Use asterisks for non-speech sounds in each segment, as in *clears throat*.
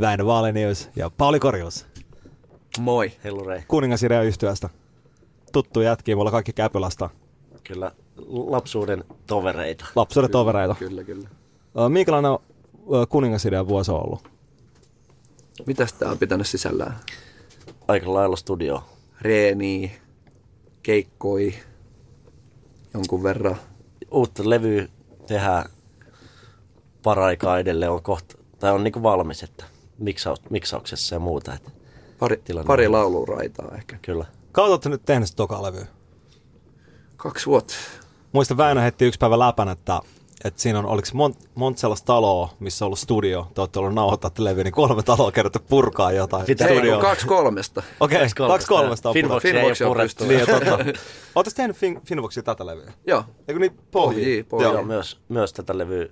Väinö Valenius ja Pauli Korjus. Moi. Hellurei. Kuningasirja yhtyöstä. Tuttu jätkiä, mulla kaikki Käpylästä. Kyllä lapsuuden tovereita. Lapsuuden tovereita. Kyllä, kyllä. Minkälainen ö, Kuningasirjan vuosi on ollut? Mitäs tää on pitänyt sisällään? Aika lailla studio. Reeni, keikkoi, jonkun verran. Uutta levyä tehdään paraikaa edelleen on kohta, tai on niinku valmis, että miksaus, miksauksessa ja muuta. Että Pari, pari lauluraitaa ehkä. kyllä. Kauan olette nyt tehnyt sitä toka levyä? Kaksi vuotta. Muista Väinö heitti yksi päivä läpän, että, että siinä on, oliko monta mont sellaista taloa, missä on ollut studio, te olette ollut nauhoittaa levyä, niin kolme taloa kerrottu purkaa jotain Ei, kun kaksi kolmesta. Okei, Kaksi kolmesta. kaksi kolmesta on Finvox purettu. ei ole on purettu. Niin, totta. *laughs* Oletteko tehnyt fin- Finvoxia tätä levyä? Joo. Eikö niin pohjia? Pohjia, pohjia. Joo, myös, myös tätä levyä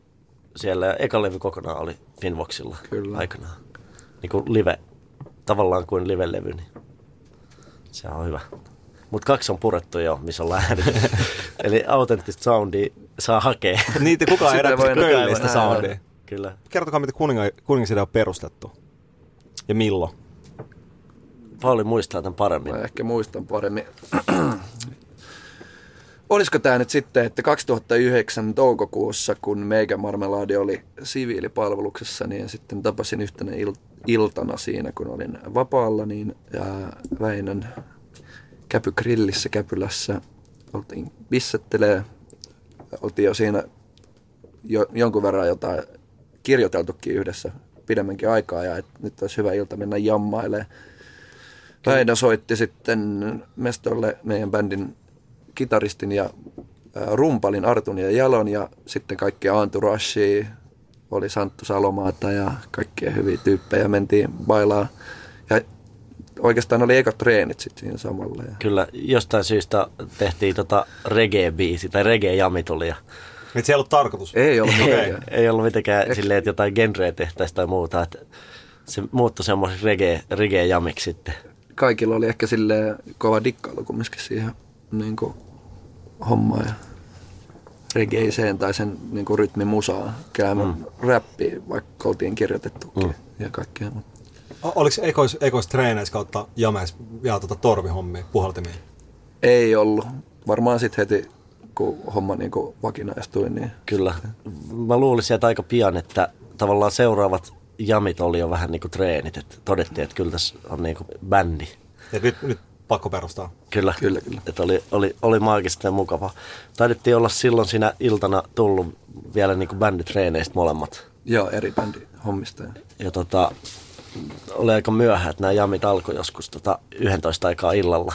siellä. Ja eka levy kokonaan oli Finvoxilla Kyllä. aikanaan. Niin kuin live, tavallaan kuin live-levy, niin se on hyvä. Mutta kaksi on purettu jo, missä on äänet. *laughs* Eli autenttista soundia saa hakea. *laughs* Niitä kukaan ei voi enää köllistä soundia. Kyllä. Kertokaa, miten kuninga, kuningasirja on perustettu. Ja milloin? Pauli muistaa tämän paremmin. Mä ehkä muistan paremmin. Olisiko tämä nyt sitten, että 2009 toukokuussa, kun Meikä Marmeladi oli siviilipalveluksessa, niin sitten tapasin yhtenä il- iltana siinä, kun olin vapaalla, niin ää, Väinön Käpygrillissä Käpylässä oltiin bissettelee. Oltiin jo siinä jo, jonkun verran jotain kirjoiteltukin yhdessä pidemmänkin aikaa ja että nyt olisi hyvä ilta mennä jammailemaan. Väinö soitti sitten mestolle meidän bändin kitaristin ja rumpalin Artun ja Jalon ja sitten kaikkia Anturashia, oli Santtu Salomaata ja kaikkia hyviä tyyppejä. Mentiin bailaa ja oikeastaan oli ekat treenit sitten siinä samalla. Ja Kyllä, jostain syystä tehtiin tota reggae-biisi, tai reggae-jami tuli. Ja Nyt se ei ollut tarkoitus. ei ollut ei, mikään. ei ollut mitenkään Eks- silleen, että jotain genreä tehtäisiin tai muuta. Että se muuttui semmoiseksi reggae, reggae-jamiksi sitten. Kaikilla oli ehkä silleen kova dikkailu kumminkin siihen niin kuin, hommaan ja regeiseen tai sen niin kuin, rytmimusaan. Kyllä mm. räppiä, vaikka oltiin kirjoitettukin mm. ja kaikkea. Mutta O- Oliko ekois, ekois treeneissä kautta jameis ja tota torvihommia, puhaltimia? Ei ollut. Varmaan sitten heti, kun homma niin kuin vakinaistui, niin Kyllä. Mä luulisin, että aika pian, että tavallaan seuraavat jamit oli jo vähän niin kuin treenit. Että todettiin, että kyllä tässä on niin kuin bändi. Ja nyt, nyt pakko perustaa. Kyllä, Kyllä, kyllä. Että oli, oli, oli maagista ja mukavaa. Taidettiin olla silloin siinä iltana tullut vielä niin kuin bänditreeneistä molemmat. joo, eri bändi hommista. Ja Ja tota, oli aika myöhään, että nämä jamit alkoi joskus tota 11 aikaa illalla.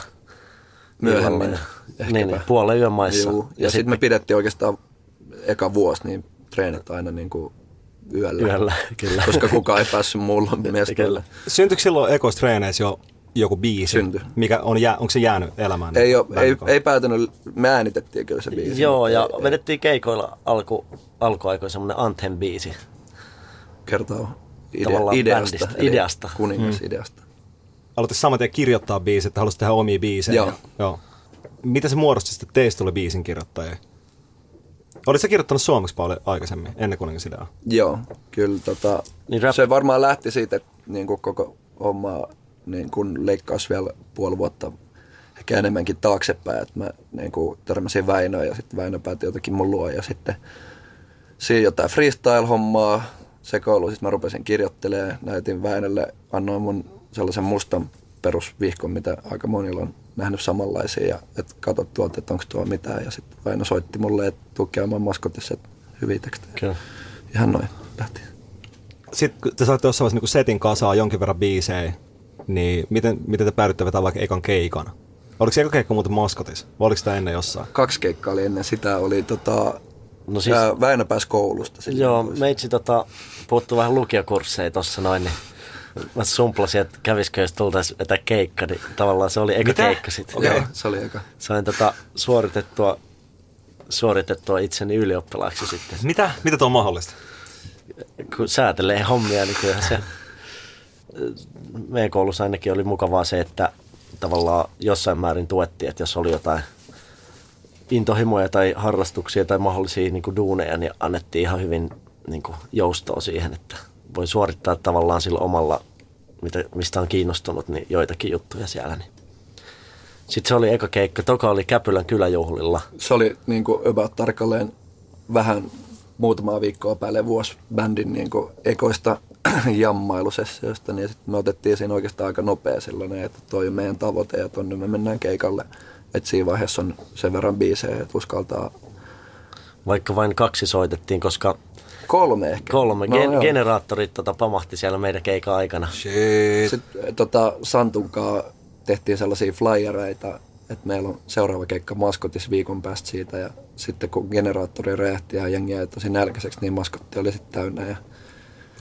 Myöhemmin, Illalla ja-. Niin, niin, puolen yön maissa. Juu. Ja, ja sitten me pidettiin oikeastaan eka vuosi niin treenit aina niin kuin yöllä. Yöllä, *laughs* kyllä. Koska kukaan ei päässyt mulla. *laughs* Kyllä. Syntyykö silloin ekois treeneissä jo joku biisi? Syntyi. Mikä on jää, onko se jäänyt elämään? Ei, ole, ei, ei päätynyt, me äänitettiin kyllä se biisi. Joo, ja Ei- ei vedettiin keikoilla alku, alkuaikoina semmoinen Anthem-biisi. Kertoo idea, Tavallaan ideasta, bändistä, eli ideasta. Kuningasideasta. Aloitte saman tien kirjoittaa biisi, että haluaisit tehdä omia biisejä. Joo. Joo. Miten se muodostui sitten teistä tuli biisin kirjoittajia? Oletko sä kirjoittanut suomeksi paljon aikaisemmin, ennen kuningasidea? Joo, kyllä tota, Niin rap- se varmaan lähti siitä, että niin kuin koko homma niin kuin leikkasi vielä puoli vuotta ehkä enemmänkin taaksepäin, että mä niin kuin törmäsin Väinöön ja sitten Väinö päätyi jotenkin mun luo ja sitten siinä jotain freestyle-hommaa sekoilu, sitten mä rupesin kirjoittelemaan, näytin Väinölle, annoin mun sellaisen mustan perusvihkon, mitä aika monilla on nähnyt samanlaisia ja että katso tuolta, että onko tuo mitään ja sitten Väinö soitti mulle, että tuu käymään maskotissa, että hyviä tekstejä. Kyllä. Ihan noin lähti. Sitten kun te saatte jossain vaiheessa niin setin kasaan jonkin verran biisejä, niin miten, miten te päädytte vetämään vaikka ekan keikan? Oliko se eka keikka muuten maskotis? Vai oliko sitä ennen jossain? Kaksi keikkaa oli ennen sitä, oli tota, No siis- siis, Väinö pääsi koulusta. Joo, pois. meitsi tota, puuttuu vähän lukiokursseja tuossa noin, niin mä sumplasin, että kävisikö jos tultaisiin vetää keikka, niin tavallaan se oli eka Mitä? keikka sitten. Okay. Joo, se oli eka. Sain tota suoritettua, suoritettua itseni ylioppilaaksi sitten. Mitä? Mitä tuo on mahdollista? Kun säätelee hommia, niin kyllähän se meidän koulussa ainakin oli mukavaa se, että tavallaan jossain määrin tuettiin, että jos oli jotain intohimoja tai harrastuksia tai mahdollisia niin kuin duuneja, niin annettiin ihan hyvin niin kuin joustoa siihen, että voi suorittaa tavallaan sillä omalla, mitä, mistä on kiinnostunut, niin joitakin juttuja siellä. Niin. Sitten se oli eka keikka. Toka oli Käpylän kyläjuhlilla. Se oli niin kuin about tarkalleen vähän muutamaa viikkoa päälle vuosi bändin niin kuin ekoista *clears throat* jammailusessioista, niin sitten me otettiin siinä oikeastaan aika nopea sellainen, että toi on meidän tavoite ja tonne me mennään keikalle. Että siinä vaiheessa on sen verran biisejä, että uskaltaa Vaikka vain kaksi soitettiin, koska kolme ehkä. kolme No, gen- joo. generaattorit tota, pamahti siellä meidän keikan aikana. Shit. Sitten tota, Santunkaa tehtiin sellaisia flyereita, että meillä on seuraava keikka maskotis viikon päästä siitä ja sitten kun generaattori räjähti ja jengi jäi tosi nälkäiseksi, niin maskotti oli sitten täynnä ja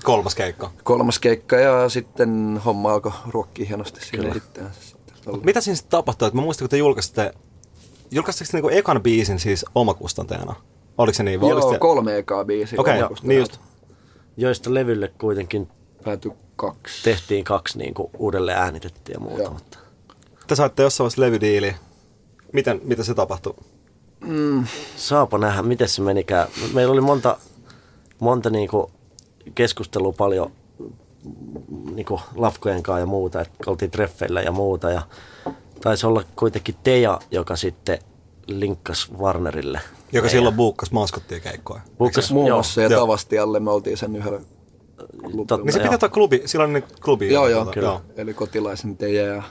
Kolmas keikka. kolmas keikka ja sitten homma alkoi ruokkia hienosti itseänsä sitten. Mitä siinä sitten tapahtui? Et mä muistan, kun te julkaisitte, julkaisitteko te niinku ekan biisin siis omakustanteena? Oliko se niin? Vai Joo, se... kolme ekaa biisiä. Okei, omakustanteena. niin just. Joista levylle kuitenkin Päätyi kaksi. tehtiin kaksi niin kuin uudelleen äänitettiin ja muuta. Joo. Mutta Te saitte jossain vaiheessa levydiili. Miten, miten se tapahtui? saapa nähdä, miten se menikään. Meillä oli monta, monta niin kuin keskustelua paljon niin kuin lafkojen kanssa ja muuta, että oltiin treffeillä ja muuta. Ja taisi olla kuitenkin Teja, joka sitten linkkasi Warnerille. Joka meidän- silloin buukkas maskottien keikkoja. Buukkas, Muun joo, muassa ja Joo. Tavastialle me oltiin sen yhdellä klubilla. Totta. Niin se Joo. pitää ottaa klubi, silloin niin klubi. Joo, joo, kyllä. Eli kotilaisen teijä ja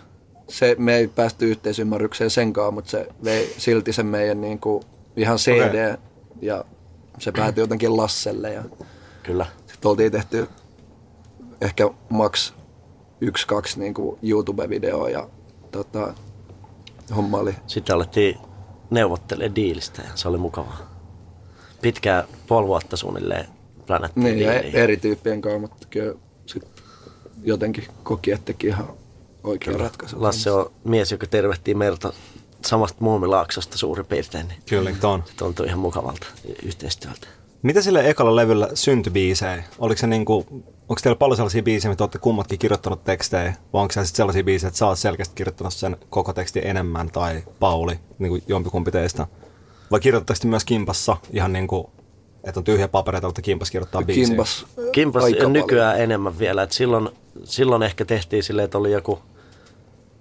se, me ei päästy yhteisymmärrykseen senkaan, mutta se vei silti sen meidän niin kuin ihan CD Okei. ja se päätyi jotenkin Lasselle ja Kyllä. Sitten oltiin tehty ehkä max yksi, kaksi niin kuin YouTube-videoa ja tota, homma oli Sitten alettiin neuvottelemaan diilistä ja se oli mukavaa. Pitkää puoli vuotta suunnilleen plänättiin niin, ja eri tyyppien kanssa, mutta kyllä sit jotenkin koki, että teki ihan oikea ratkaisu. Lasse on mies, joka tervehtii merta samasta muumilaaksosta suurin piirtein. Niin Kyllä, ton. se tuntui ihan mukavalta yhteistyöltä. Mitä sille ekalla levyllä syntyi biisejä? Oliko se niinku, onko teillä paljon sellaisia biisejä, mitä olette kummatkin kirjoittanut tekstejä? Vai onko se sitten sellaisia biisejä, että sä oot selkeästi kirjoittanut sen koko tekstin enemmän tai Pauli, niin kuin jompikumpi teistä? Vai kirjoitatteko te myös kimpassa ihan niin kuin, että on tyhjä papereita, mutta kimpas kirjoittaa biisiä? Kimpas, Kimpas aika nykyään paljon. enemmän vielä. Et silloin, silloin ehkä tehtiin silleen, että oli joku,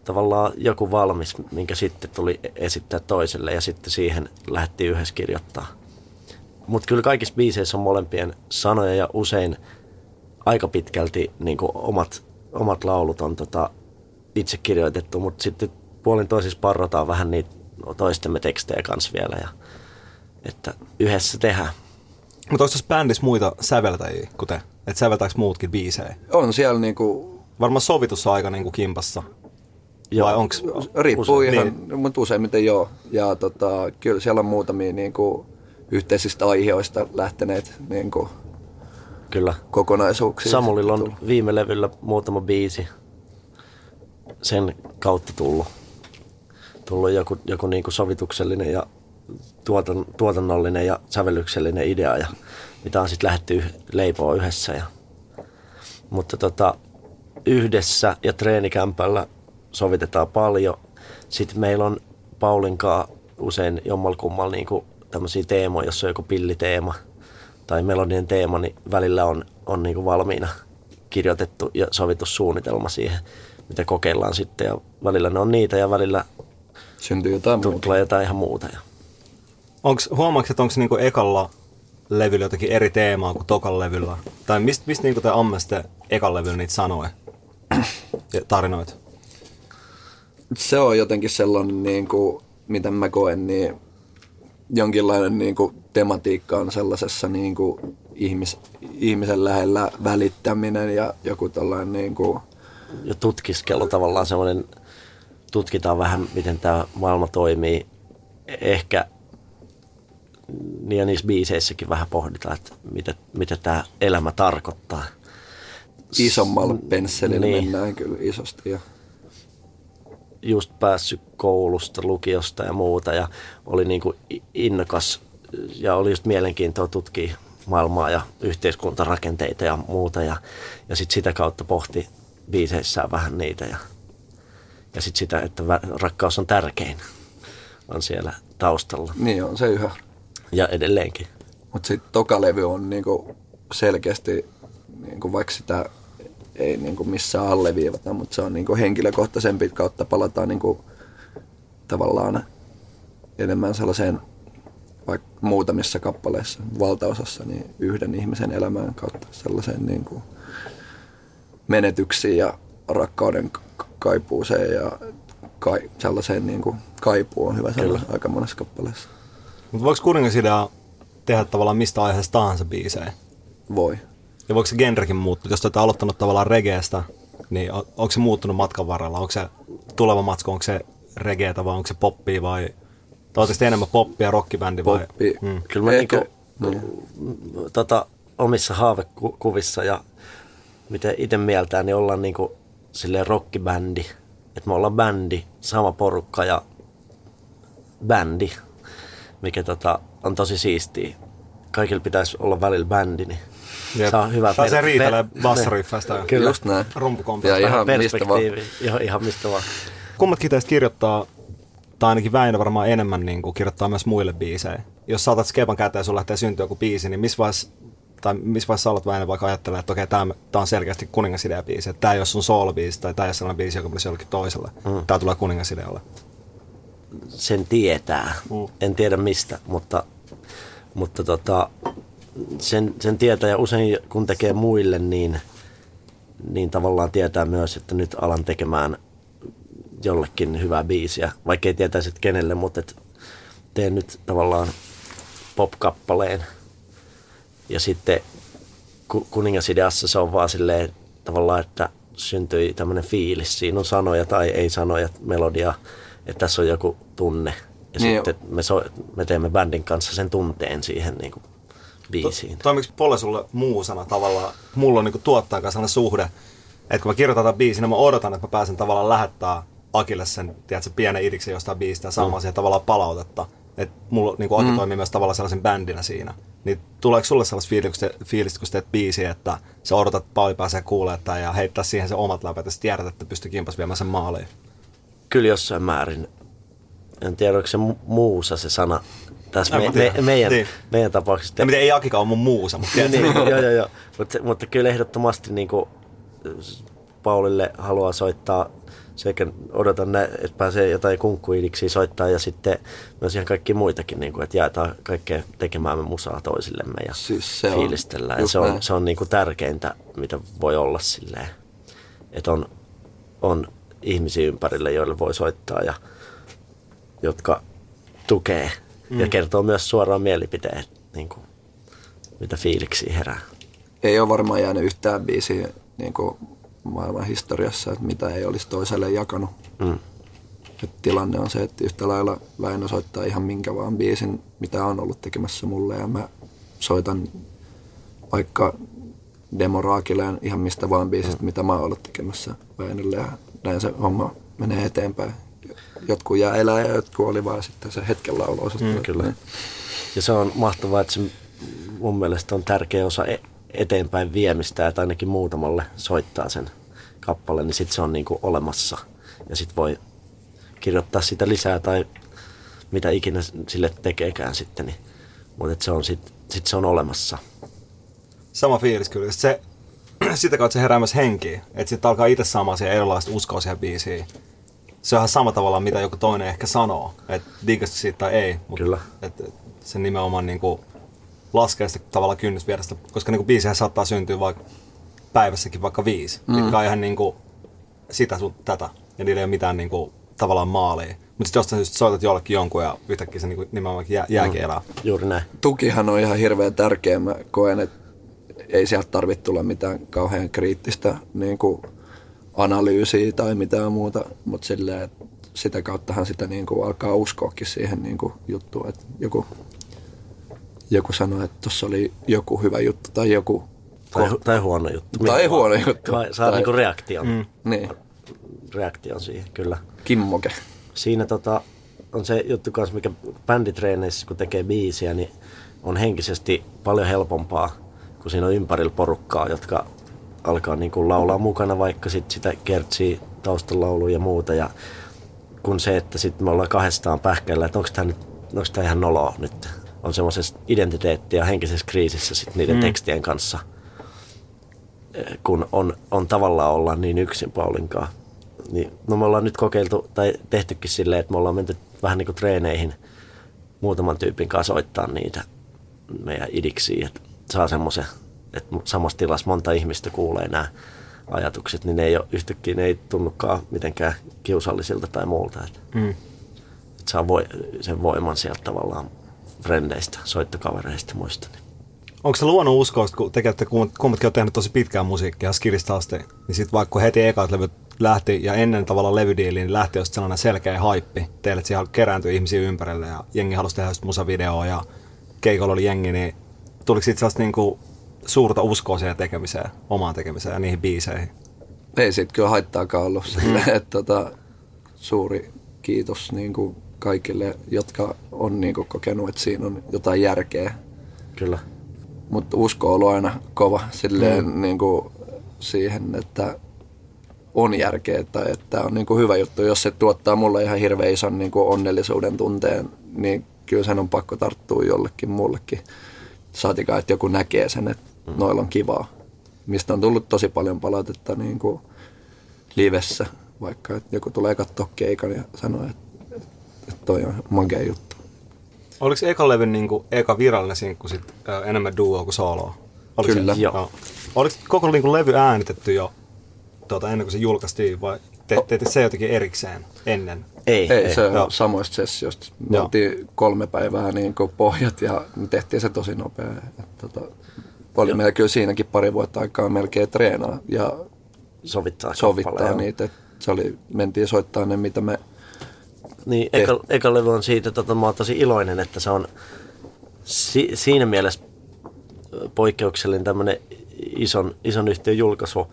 tavallaan joku valmis, minkä sitten tuli esittää toiselle ja sitten siihen lähdettiin yhdessä kirjoittaa. Mutta kyllä kaikissa biiseissä on molempien sanoja ja usein aika pitkälti niin omat, omat laulut on tota, itse kirjoitettu, mutta sitten puolin toisissa parrotaan vähän niitä toistemme tekstejä kanssa vielä. Ja, että yhdessä tehdään. Mutta onko tässä bändissä muita säveltäjiä kuin te? Että säveltääkö muutkin biisejä? On siellä niinku, Varmaan sovitus on aika niin kuin kimpassa. Joo. Vai onks, riippuu Usein, ihan, niin. mutta useimmiten joo. Ja tota, kyllä siellä on muutamia niinku, yhteisistä aiheista lähteneet niinku, Kyllä. kokonaisuuksia. Samulilla on viime levyllä muutama biisi sen kautta tullut, tullut joku, joku niin kuin sovituksellinen ja tuotan, tuotannollinen ja sävellyksellinen idea, ja mitä on sitten lähdetty leipoa yhdessä. Ja, mutta tota, yhdessä ja treenikämpällä sovitetaan paljon. Sitten meillä on Paulinkaa usein jommalkummal niin tämmöisiä teemoja, jos on joku pilliteema tai melodinen teema, niin välillä on, on niin valmiina kirjoitettu ja sovittu suunnitelma siihen, mitä kokeillaan sitten. Ja välillä ne on niitä ja välillä Syntyy jotain muuta. tulee jotain ihan muuta. Ja onks, huomaatko, että onko niinku ekalla levyllä jotakin eri teemaa kuin tokalla levyllä? Tai mistä mist niinku te ammasitte ekalla levyllä niitä sanoja *clears throat* ja tarinoita? Se on jotenkin sellainen, niin kuin, mitä mä koen, niin jonkinlainen niin kuin, tematiikka on sellaisessa niin kuin, ihmis, ihmisen lähellä välittäminen ja joku tällainen niin kuin, ja tutkiskelu tavallaan semmoinen, tutkitaan vähän, miten tämä maailma toimii. Ehkä niin ja niissä biiseissäkin vähän pohditaan, että mitä, mitä tämä elämä tarkoittaa. isommalla pensselillä niin. mennään kyllä isosti. Ja just päässyt koulusta, lukiosta ja muuta ja oli niin kuin innokas ja oli just mielenkiintoa tutkia maailmaa ja yhteiskuntarakenteita ja muuta ja, ja sitten sitä kautta pohti biiseissään vähän niitä ja, ja sitten sitä, että rakkaus on tärkein on siellä taustalla niin on se yhä. ja edelleenkin. Mutta sitten toka levy on niinku selkeästi, niinku vaikka sitä ei niinku missään alleviivata, mutta se on niinku henkilökohtaisempi kautta palataan niinku tavallaan enemmän sellaiseen vaikka muutamissa kappaleissa, valtaosassa, niin yhden ihmisen elämään kautta sellaiseen niinku menetyksiin ja rakkauden kaipuuseen ja kai, sellaiseen niinku kaipuu on hyvä sanoa aika monessa kappaleessa. Mutta voiko kuningasidea tehdä tavallaan mistä aiheesta tahansa biisejä? Voi. Ja voiko se genrekin muuttua? Jos te olette aloittanut tavallaan regeestä, niin on- onko se muuttunut matkan varrella? Onko se tuleva matko, onko se regeetä vai onko se poppia vai... Te enemmän poppia, rockibändi vai... Poppi. Mm. Kyllä mä Ehkä- niinku, tota, omissa haavekuvissa ja miten itse mieltään, niin ollaan niinku silleen rockibändi. Että me ollaan bändi, sama porukka ja bändi, mikä tota, on tosi siistiä. Kaikilla pitäisi olla välillä bändi, niin Jep. se on hyvä. Tai se riitelee ja Kyllä. Just näin. rumpukompista. Ja ihan mistä vaan. perspektiivi. Ihan, ihan mistä vaan. Kummatkin teistä kirjoittaa, tai ainakin Väinö varmaan enemmän niin kuin kirjoittaa myös muille biisejä. Jos saatat skepan käteen ja sun lähtee syntyä joku biisi, niin missä vaiheessa, tai missä vaiheessa alat Väinö vaikka ajattelee, että okei, tämä on selkeästi kuningasidea biisi, että tämä ei ole sun soul-biisi, tai tämä ei ole sellainen biisi, joka menisi jollekin toiselle. Mm. Tämä tulee kuningasidealle. sen tietää. Mm. En tiedä mistä, mutta, mutta tota, sen, sen tietää ja usein kun tekee muille, niin, niin tavallaan tietää myös, että nyt alan tekemään jollekin hyvää biisiä, vaikka ei tietäisi, että kenelle, mutta et teen nyt tavallaan pop-kappaleen. Ja sitten ku- kuningasideassa se on vaan silleen tavallaan, että syntyi tämmöinen fiilis. Siinä on sanoja tai ei sanoja, melodia, että tässä on joku tunne. Ja Niin sitten me, so, me teemme bändin kanssa sen tunteen siihen niin kuin biisiin. Toimiko Polle sulle muusana tavallaan? Mulla on niin tuottajan kanssa sellainen suhde, että kun mä kirjoitan tämän biisin, niin mä odotan, että mä pääsen tavallaan lähettää Akille sen, tiedätkö, pienen idiksen jostain biisistä ja saamaan mm. siihen tavallaan palautetta. Että mulla niin Aki mm. toimii myös tavallaan sellaisen bändinä siinä. Niin tuleeko sulle sellaista fiilistä, fiilistä kun sä teet biisiä, että sä odotat, että Pauli pääsee kuulemaan tämän ja heittää siihen se omat läpät ja sitten tiedät, että pystyy kimpas viemään sen maaliin? Kyllä jossain määrin. En tiedä, onko se mu- muusa se sana tässä me, me, meidän, Niin. meidän tapauksessa. Miten ei Akikaan mun muusa, mutta tiedätkö? niin, *laughs* joo, joo, joo. Mutta, mutta kyllä ehdottomasti niin kuin Paulille haluaa soittaa sekä odotan, nä- että pääsee jotain kunkkuidiksi soittaa ja sitten myös ihan kaikki muitakin, niin kuin, että jaetaan kaikkea tekemäämme musaa toisillemme ja Siis se on fiilistellään. Ja just se on, se on niin kuin tärkeintä, mitä voi olla silleen, että on, on ihmisiä ympärille, joille voi soittaa ja jotka tukee mm. ja kertoo myös suoraan mielipiteet, niin kuin, mitä fiiliksiä herää. ei ole varmaan jäänyt yhtään biisiä niin kuin maailman historiassa, että mitä ei olisi toiselle jakanut. Mm. Et tilanne on se, että yhtä lailla Väinö soittaa ihan minkä vaan biisin, mitä on ollut tekemässä mulle ja mä soitan vaikka Demo Raakileen ihan mistä vaan biisistä, mitä mä oon ollut tekemässä Väinölle ja näin se homma menee eteenpäin. Jotkut jää elää ja jotkut oli vaan sitten se hetken lauluosasto. Mm, kyllä. Ja se on mahtavaa, että se mun mielestä on tärkeä osa e- eteenpäin viemistä, että ainakin muutamalle soittaa sen kappaleen, niin sitten se on niinku olemassa. Ja sitten voi kirjoittaa sitä lisää tai mitä ikinä sille tekeekään sitten, niin, mutta se on sitten sit se on olemassa. Sama fiilis kyllä. Se, *clears throat* sitä kautta se herää myös henkiin. Että sitten alkaa itse saamaan siihen erilaista uskoa siihen biisiin. Se on ihan sama tavalla, mitä joku toinen ehkä sanoo. Että digasta siitä tai ei. Mut Kyllä. Et, et se nimenomaan niinku laskee sitä tavallaan kynnysvierestä. Koska niinku biisihän saattaa syntyä vaikka päivässäkin vaikka viisi. Mm. Mitkä on ihan niinku sitä sun tätä. Ja niillä ei ole mitään niinku tavallaan maalia. Mutta sitten jostain syystä soitat jollekin jonkun ja yhtäkkiä se niinku nimenomaan jää, jääkin elää. Juuri näin. tukihan on ihan hirveän tärkeä. Mä koen, että ei sieltä tarvitse tulla mitään kauhean kriittistä niin kuin analyysiä tai mitään muuta, mutta silleen, että sitä kauttahan sitä niin kuin alkaa uskoakin siihen niin kuin juttuun, että joku, joku sanoi, että tuossa oli joku hyvä juttu tai joku Tai, tai huono juttu. Tai huono juttu. Tai saa Tai- niinku reaktion, mm. Niin, reaktion siihen, kyllä. kimmoke. Siinä tota, on se juttu kanssa, mikä bänditreeneissä, kun tekee biisiä, niin on henkisesti paljon helpompaa, kun siinä on ympärillä porukkaa, jotka alkaa niin kuin laulaa mukana, vaikka sit sitä kertsii taustalauluja ja muuta. Ja kun se, että sitten me ollaan kahdestaan pähkäillä, että onko tämä nyt onko tämä ihan noloa nyt. On semmoisessa identiteetti- ja henkisessä kriisissä sit niiden mm. tekstien kanssa, kun on, on tavallaan olla niin yksin Paulinkaan. Niin, no me ollaan nyt kokeiltu tai tehtykin silleen, että me ollaan menty vähän niin kuin treeneihin muutaman tyypin kanssa soittaa niitä meidän idiksiä, että saa semmoisen, että samassa tilassa monta ihmistä kuulee nämä ajatukset, niin ne ei ole yhtäkkiä, ne ei tunnukaan mitenkään kiusallisilta tai muulta. Että, Mm. että saa voi, sen voiman sieltä tavallaan frendeistä, soittokavereista ja muista. Niin. Onko se luonut uskoa, kun te olette kum- kummatkin on tehnyt tosi pitkään musiikkia skillistä asti, niin sitten vaikka heti ekat levyt lähti ja ennen tavallaan levydiiliin niin lähti just sellainen selkeä haippi teille, että siellä kerääntyi ihmisiä ympärille ja jengi halusi tehdä just musavideoa ja keikolla oli jengi, niin tuliko siitä sellaista niinku suurta uskoa siihen tekemiseen, omaan tekemiseen ja niihin biiseihin? Ei siitä kyllä haittaakaan ollut *laughs* silleen, että tota, suuri kiitos niin kuin kaikille, jotka on niin kuin kokenut, että siinä on jotain järkeä. Kyllä. Mutta usko on ollut aina kova silleen, mm. niin kuin siihen, että on järkeä tai että on niin kuin hyvä juttu. Jos se tuottaa mulle ihan hirveän ison niin kuin onnellisuuden tunteen, niin kyllä sen on pakko tarttua jollekin muullekin. Saatikaan, että joku näkee sen, että mm. Noilla on kivaa. Mistä on tullut tosi paljon palautetta niin kuin livessä, vaikka että joku tulee katsoa keikan ja sanoo, että, että toi on magea juttu. Oliko eka levyn niinku eka virallinen sinkku sit, ö, enemmän duo kuin soloa? Oliko Kyllä. Se? Joo. Oliko koko niinku levy äänitetty jo tuota, ennen kuin se julkaistiin vai te, teitte se jotenkin erikseen ennen? Ei, Ei, se joo. on samoista sessioista. Me oltiin kolme päivää niin kuin pohjat ja me tehtiin se tosi nopea. Et, tota, oli meillä kyllä siinäkin pari vuotta aikaa melkein treenaa ja sovittaa, sovittaa joo. niitä. Et se oli, mentiin soittaa ne, mitä me... Niin, eka, eka levy on siitä, tota, mä oon tosi iloinen, että se on si, siinä mielessä poikkeuksellinen tämmöinen ison, ison yhtiön julkaisu,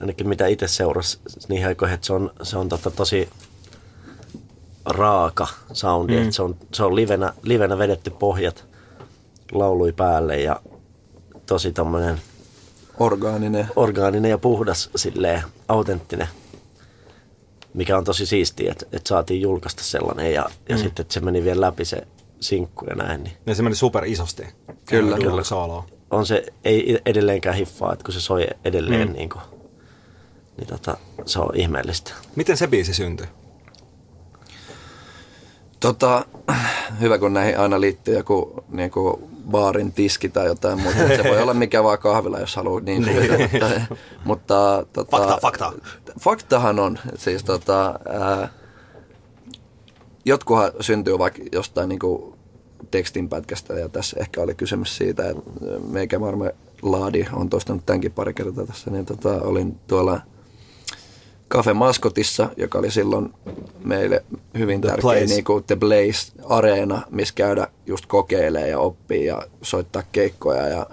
ainakin mitä itse seurasi niihin aikoihin, että se on, se on tota, tosi raaka soundi, mm. että se on, se on livenä, livenä vedetty pohjat laului päälle ja tosi tämmöinen Orgaaninen. orgaaninen ja puhdas, silleen autenttinen, mikä on tosi siistiä, että, että saatiin julkaista sellainen ja, ja mm. sitten, että se meni vielä läpi se sinkku ja näin, niin Ja se meni super isosti. Kyllä. Kyllä. Kyllä. Soloa. on se, ei edelleenkään hiffaa, että kun se soi edelleen, Mm. mm. niin, kuin, niin tota, se on ihmeellistä. Miten se biisi syntyi? Tota, hyvä, kun näihin aina liittyy joku niin kuin baarin tiski tai jotain muuta. Se voi olla mikä vaan kahvila, jos haluaa niin kuvitella. mutta, mutta tota, Fakta, fakta. Faktahan on, siis tota, ää, jotkuhan syntyy vaikka jostain niin kuin tekstinpätkästä ja tässä ehkä oli kysymys siitä, että meikä varmaan Laadi on toistanut tämänkin pari kertaa tässä, niin tota, olin tuolla Cafe Maskotissa, joka oli silloin meille hyvin The tärkeä Place. niin kuin The Blaze-areena, missä käydä just kokeilee ja oppii ja soittaa keikkoja ja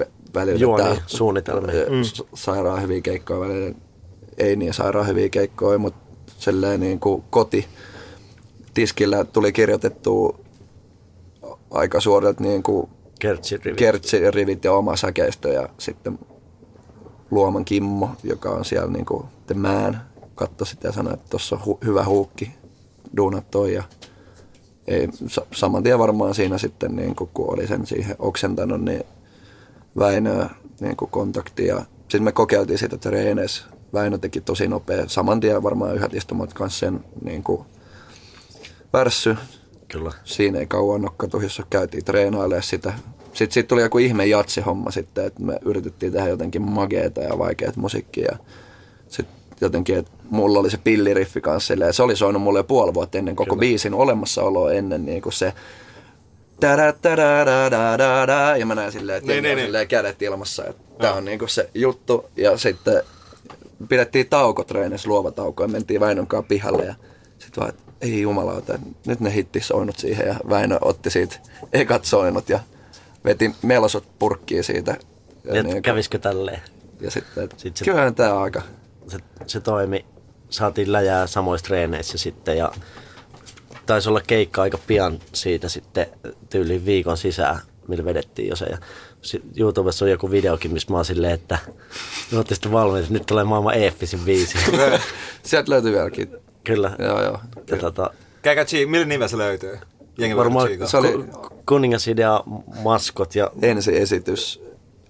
vä- välillä Juoni, tää- suunnitelmia. Mm. Sairaan hyviä keikkoja välillä, ei niin sairaan hyviä keikkoja, mutta silleen niin kuin koti tiskillä tuli kirjoitettu aika suorilta niin kuin Kertsirivit. kertsirivit ja oma säkeistö ja sitten Luoman Kimmo, joka on siellä niin kuin The Man, katsoi sitä ja sanoi, että tuossa on hu- hyvä huukki, duunat toi ja ei, sa- saman tien varmaan siinä sitten, niin kun oli sen siihen oksentanut, niin Väinöä niin kuin kontakti ja sitten me kokeiltiin sitä treeneissä. Väinö teki tosi nopea, saman tien varmaan yhdet istumat kanssa sen niin kuin värssy, Kyllä. siinä ei kauan nokkatu, jossa käytiin treenailemaan sitä. Sitten siitä tuli joku ihme jatsihomma sitten, että me yritettiin tehdä jotenkin mageeta ja vaikeat musiikkia. Ja jotenkin, että mulla oli se pilliriffi kanssa silleen, se oli soinut mulle jo puoli vuotta ennen koko Kyllä. biisin olemassaoloa ennen niin kuin se tada, tada, da, da, da, da, ja mä näin silleen, että Niin, niin, niin, silleen kädet ilmassa, että tää on niinku se juttu. Ja sitten pidettiin tauko treenissä, luova tauko, ja mentiin Väinön kanssa pihalle ja sitten vaan, että ei jumalauta, nyt ne hitti soinut siihen ja Väinö otti siitä ekat soinut ja veti melosot purkkiin siitä Ja, Et niin, kävisikö tälleen? ja sitten, että Sit se- kyllähän tämä aika. Se, se toimi. Saatiin läjää samoissa treeneissä sitten ja taisi olla keikka aika pian siitä sitten tyyliin viikon sisään, millä vedettiin jo se. Ja YouTubessa on joku videokin, missä mä oon silleen, että me ootte sitten valmiita, nyt tulee maailman eeppisin biisi. *laughs* Sieltä löytyy vieläkin. Kyllä. Joo, joo. Ja tota, Käykää Chi, millä nimellä se löytyy? Jengi varmaan. Se oli- ku- kuningasidea, maskot ja Ensi esitys.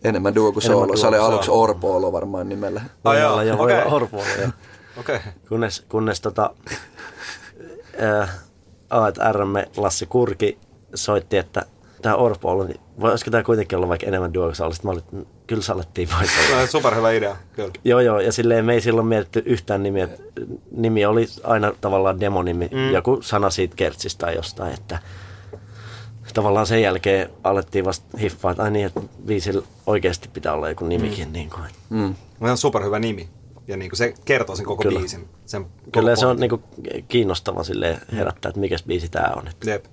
Enemmän duo kuin soolo. Se oli aluksi. Orpoolo varmaan nimellä. Joo, okay. Orpolla. Ja Okei. Okay. kunnes, kunnes tota, ää, A&RM Lassi Kurki soitti, että tämä Orpo on, niin voisiko tämä kuitenkin olla vaikka enemmän duo kuin sä olisit? Mä olin, että kyllä sä alettiin voittaa. No, Superhyvä idea, kyllä. Joo, joo, ja silleen me ei silloin mietitty yhtään nimiä. Nimi oli aina tavallaan demonimi, mm. joku sana siitä kertsistä tai jostain, että tavallaan sen jälkeen alettiin vasta hiffaa, että ai niin, että viisillä oikeasti pitää olla joku nimikin. Mm. Niin kuin. Mm. Se on superhyvä nimi. Ja niin kuin se kertoo sen koko Kyllä. biisin. Sen Kyllä koko se on niin kiinnostava silleen herättää, että mikä biisi tämä on. Että Jep.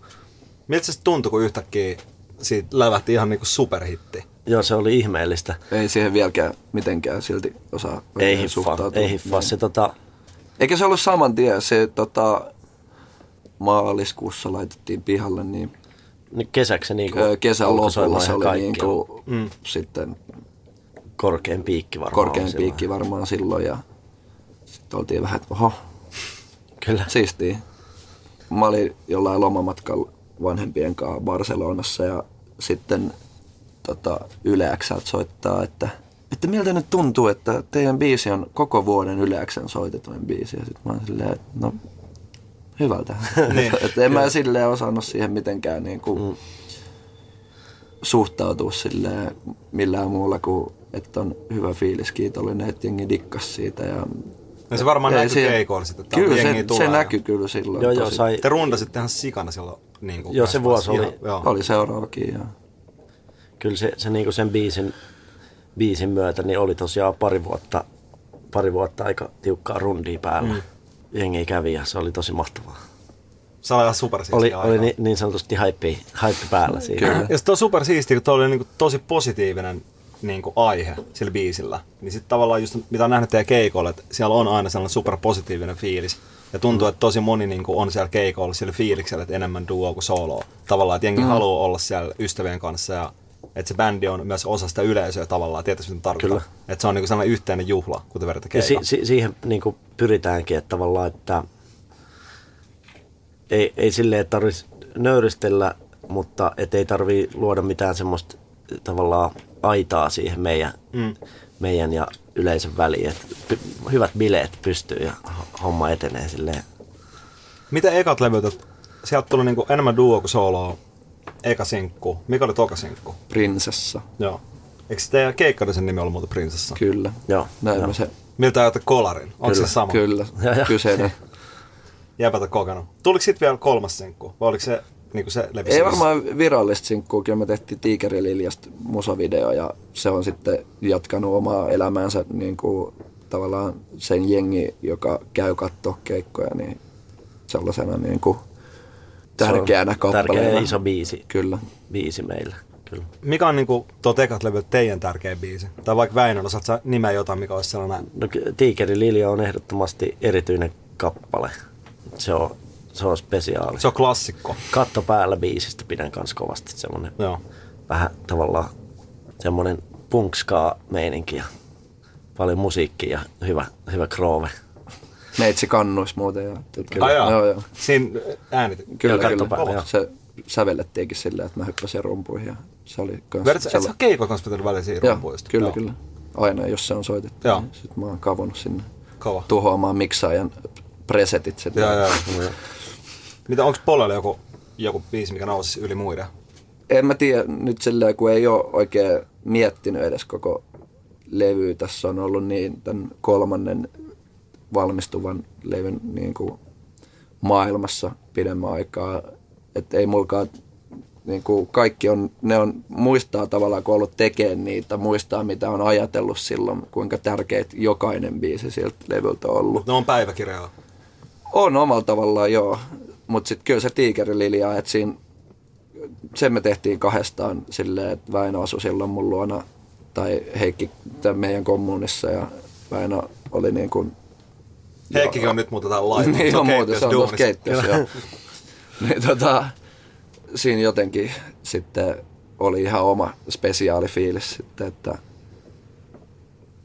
Miltä se tuntui, kun yhtäkkiä siitä lävähti ihan niinku superhitti? Joo, se oli ihmeellistä. Ei siihen vieläkään mitenkään silti osaa Ei hiffaa, suhtautua. ei hiffaa. Se tota, Eikä se ollut saman tien, se tota, maaliskuussa laitettiin pihalle, niin niin kesäksi se niin ö, kesän lopulla se oli niin kuin, mm. sitten korkein piikki varmaan. korkein silloin. piikki varmaan silloin ja sitten oltiin vähän, että oho, Kyllä. siistiä. Mä olin jollain lomamatkalla vanhempien kanssa Barcelonassa ja sitten tota, Yle Xltä soittaa, että, että miltä nyt tuntuu, että teidän biisi on koko vuoden Yle Xn soitetuin biisi. Ja sitten mä oon silleen, että no hyvältä. Niin, *laughs* että en mä silleen osannut siihen mitenkään niin kuin, mm. suhtautua silleen millään muulla kuin, että on hyvä fiilis, kiitollinen, että jengi dikkas siitä. Ja, Ja se varmaan Ei näkyy siihen- keikoilla sitten, että Kyllä jengi se, tulee se ja- näkyy kyllä silloin. Joo, joo, sai, Te rundasitte ihan sikana silloin. Niin kuin Joo, se vuosi oli- Ihan, joo. Oli seuraavakin. Ja... kyllä se, se niinku sen biisin, biisin myötä niin oli tosiaan pari vuotta, pari vuotta aika tiukkaa rundia päällä. Mm. Jengi kävi ja se oli tosi mahtavaa. Se oli ihan supersiistiä Oli, oli niin, niin sanotusti hype, hype päällä siinä. Kyllä. Ja sitten on supersiistiä, kun tuo oli niinku tosi positiivinen niinku aihe sillä biisillä. Niin sitten tavallaan just mitä on nähnyt teidän keikoilla, että siellä on aina sellainen superpositiivinen fiilis. Ja tuntuu, että tosi moni niinku on siellä keikoilla sillä fiiliksellä, että enemmän duo kuin soloa. Tavallaan, että jengi mm. haluaa olla siellä ystävien kanssa ja että se bändi on myös osa sitä yleisöä tavallaan, tietysti mitä tarkoittaa. Kyllä. Että se on niinku sellainen yhteinen juhla, te vedätte Ja si, si, siihen niin kuin pyritäänkin, että tavallaan, että ei, ei silleen, tarvitsisi nöyristellä, mutta et ei tarvii luoda mitään semmoista tavallaan aitaa siihen meidän, mm. meidän ja yleisön väliin. Et py, hyvät bileet pystyy ja ho- homma etenee silleen. Miten ekat levyt, sieltä tuli niinku enemmän duo kuin soloa, eka sinkku. Mikä oli toka sinkku? Prinsessa, Joo. Eikö se teidän keikkarisen nimi ollut muuten Prinsessa? kyllä. Joo, Näin joo. mä se, Miltä ajatte kolarin? Onko Kyllä, se sama? kyllä, *laughs* Ja, ja. kyseinen. Jäpätä kokenut. Tuliko sitten vielä kolmas sinkku? Vai oliko se niinku se? Ei varmaan virallista sinkkuu, kyllä me tehtiin Tiikerililjasta musavideo ja se on sitten jatkanut omaa elämäänsä niin kuin tavallaan sen jengi, joka käy kattoo keikkoja, niin sellaisena niin kuin tärkeänä Se on kappaleena. Tärkeä iso biisi, Kyllä. biisi meillä. Kyllä. Mikä on niinku tuo ekat levy teidän tärkein biisi? Tai vaikka Väinön, osaat sä nimeä jotain, mikä olisi sellainen... No, Tiikeri Lilja on ehdottomasti erityinen kappale. Se on, se on spesiaali. Se on klassikko. Katto päällä biisistä pidän kans kovasti. Semmonen Joo. vähän tavallaan semmonen punkskaa meininki ja paljon musiikkia ja hyvä, hyvä kroove. Meitsi kannuis muuten. Ja, tota, Ai joo. joo, joo. Siinä äänit. Kyllä, Joo, kyllä. päällä, joo. Se sävellettiinkin silleen, että mä hyppäsin rumpuihin ja se oli kans Vedät sä, et sä sella- ole keikoilla kanssa vetänyt välillä siinä Joo, rumpuista? kyllä, Joo. kyllä. Aina, jos se on soitettu, Joo. niin sit mä oon kavonnut sinne Kova. tuhoamaan miksaajan presetit. Sit Joo, joo. Mitä, onko Polelle joku, joku biisi, mikä nousisi yli muiden? En mä tiedä nyt silleen, kun ei ole oikein miettinyt edes koko levy. Tässä on ollut niin tämän kolmannen valmistuvan levyn niin kuin maailmassa pidemmän aikaa. Että ei mulkaan niin kuin kaikki on, ne on, muistaa tavallaan, kun on ollut tekemään niitä, muistaa mitä on ajatellut silloin, kuinka tärkeät jokainen biisi sieltä levyltä on ollut. Ne on päiväkirjaa. On omalla tavallaan, joo. Mutta sitten kyllä se tiikerililja, että siinä, sen me tehtiin kahdestaan silleen, että Väinö asui silloin mun luona tai Heikki tämän meidän kommunissa ja Väinö oli niin kuin... Heikkikin on nyt muutetaan laittaa. Niin on muuten, se on tuossa keittiössä. joo. *laughs* niin, tota, siinä jotenkin sitten oli ihan oma spesiaalifiilis sitten, että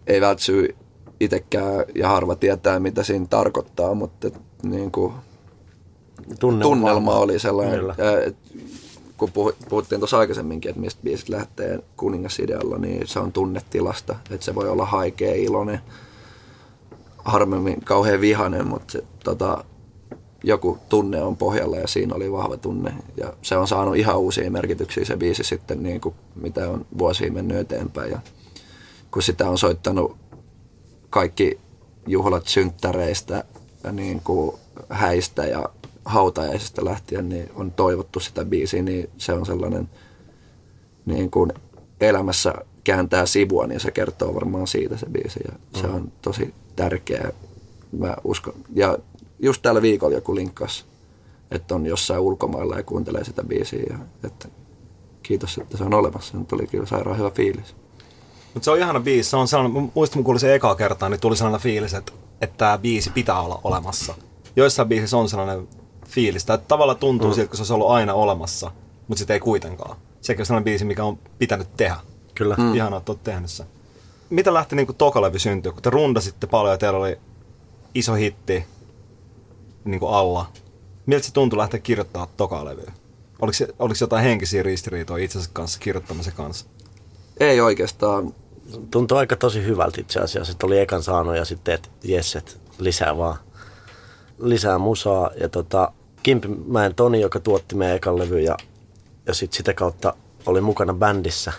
ei vältsy itsekään ja harva tietää, mitä siinä tarkoittaa, mutta et, niin kuin, Tunnelma, tunnelma oli sellainen, et, kun puhu- puhuttiin tuossa aikaisemminkin, että mistä biisit lähtee kuningasidealla, niin se on tunnetilasta, että se voi olla haikea, iloinen, harvemmin kauhean vihainen, mutta se, tota, joku tunne on pohjalla ja siinä oli vahva tunne. Ja se on saanut ihan uusia merkityksiä se biisi sitten, niin kuin, mitä on vuosia mennyt eteenpäin. Ja kun sitä on soittanut kaikki juhlat synttäreistä, ja niin kuin häistä ja hautajaisista lähtien, niin on toivottu sitä biisiä, niin se on sellainen niin kuin elämässä kääntää sivua, niin se kertoo varmaan siitä se biisi ja se on tosi tärkeä. Mä uskon. Ja just tällä viikolla joku linkkas, että on jossain ulkomailla ja kuuntelee sitä biisiä. Ja, että kiitos, että se on olemassa. Nyt tuli kyllä sairaan hyvä fiilis. Mutta se on ihana biisi. Se on sellainen, mä muistan kun kuulin sen ekaa kertaa, niin tuli sellainen fiilis, että, että tämä biisi pitää olla olemassa. Joissain biisissä on sellainen fiilis, että tavallaan tuntuu mm. siltä, kun se olisi ollut aina olemassa, mutta sitten ei kuitenkaan. Sekin on sellainen biisi, mikä on pitänyt tehdä. Kyllä. Mm. Ihanaa, että olet tehnyt sen. Mitä lähti niin tokalevy syntyä, kun te rundasitte paljon ja teillä oli iso hitti niin kuin alla. Miltä se tuntui lähteä kirjoittamaan tokalevyä? Oliko, se, oliko se jotain henkisiä ristiriitoja itsensä kanssa, kirjoittamisen kanssa? Ei oikeastaan. Tuntui aika tosi hyvältä itse asiassa, että oli ekan saanut ja sitten, että jes, että lisää vaan, lisää musaa. Ja tota, Kimpimäen Toni, joka tuotti meidän ekan levy ja, ja sitten sitä kautta oli mukana bändissä,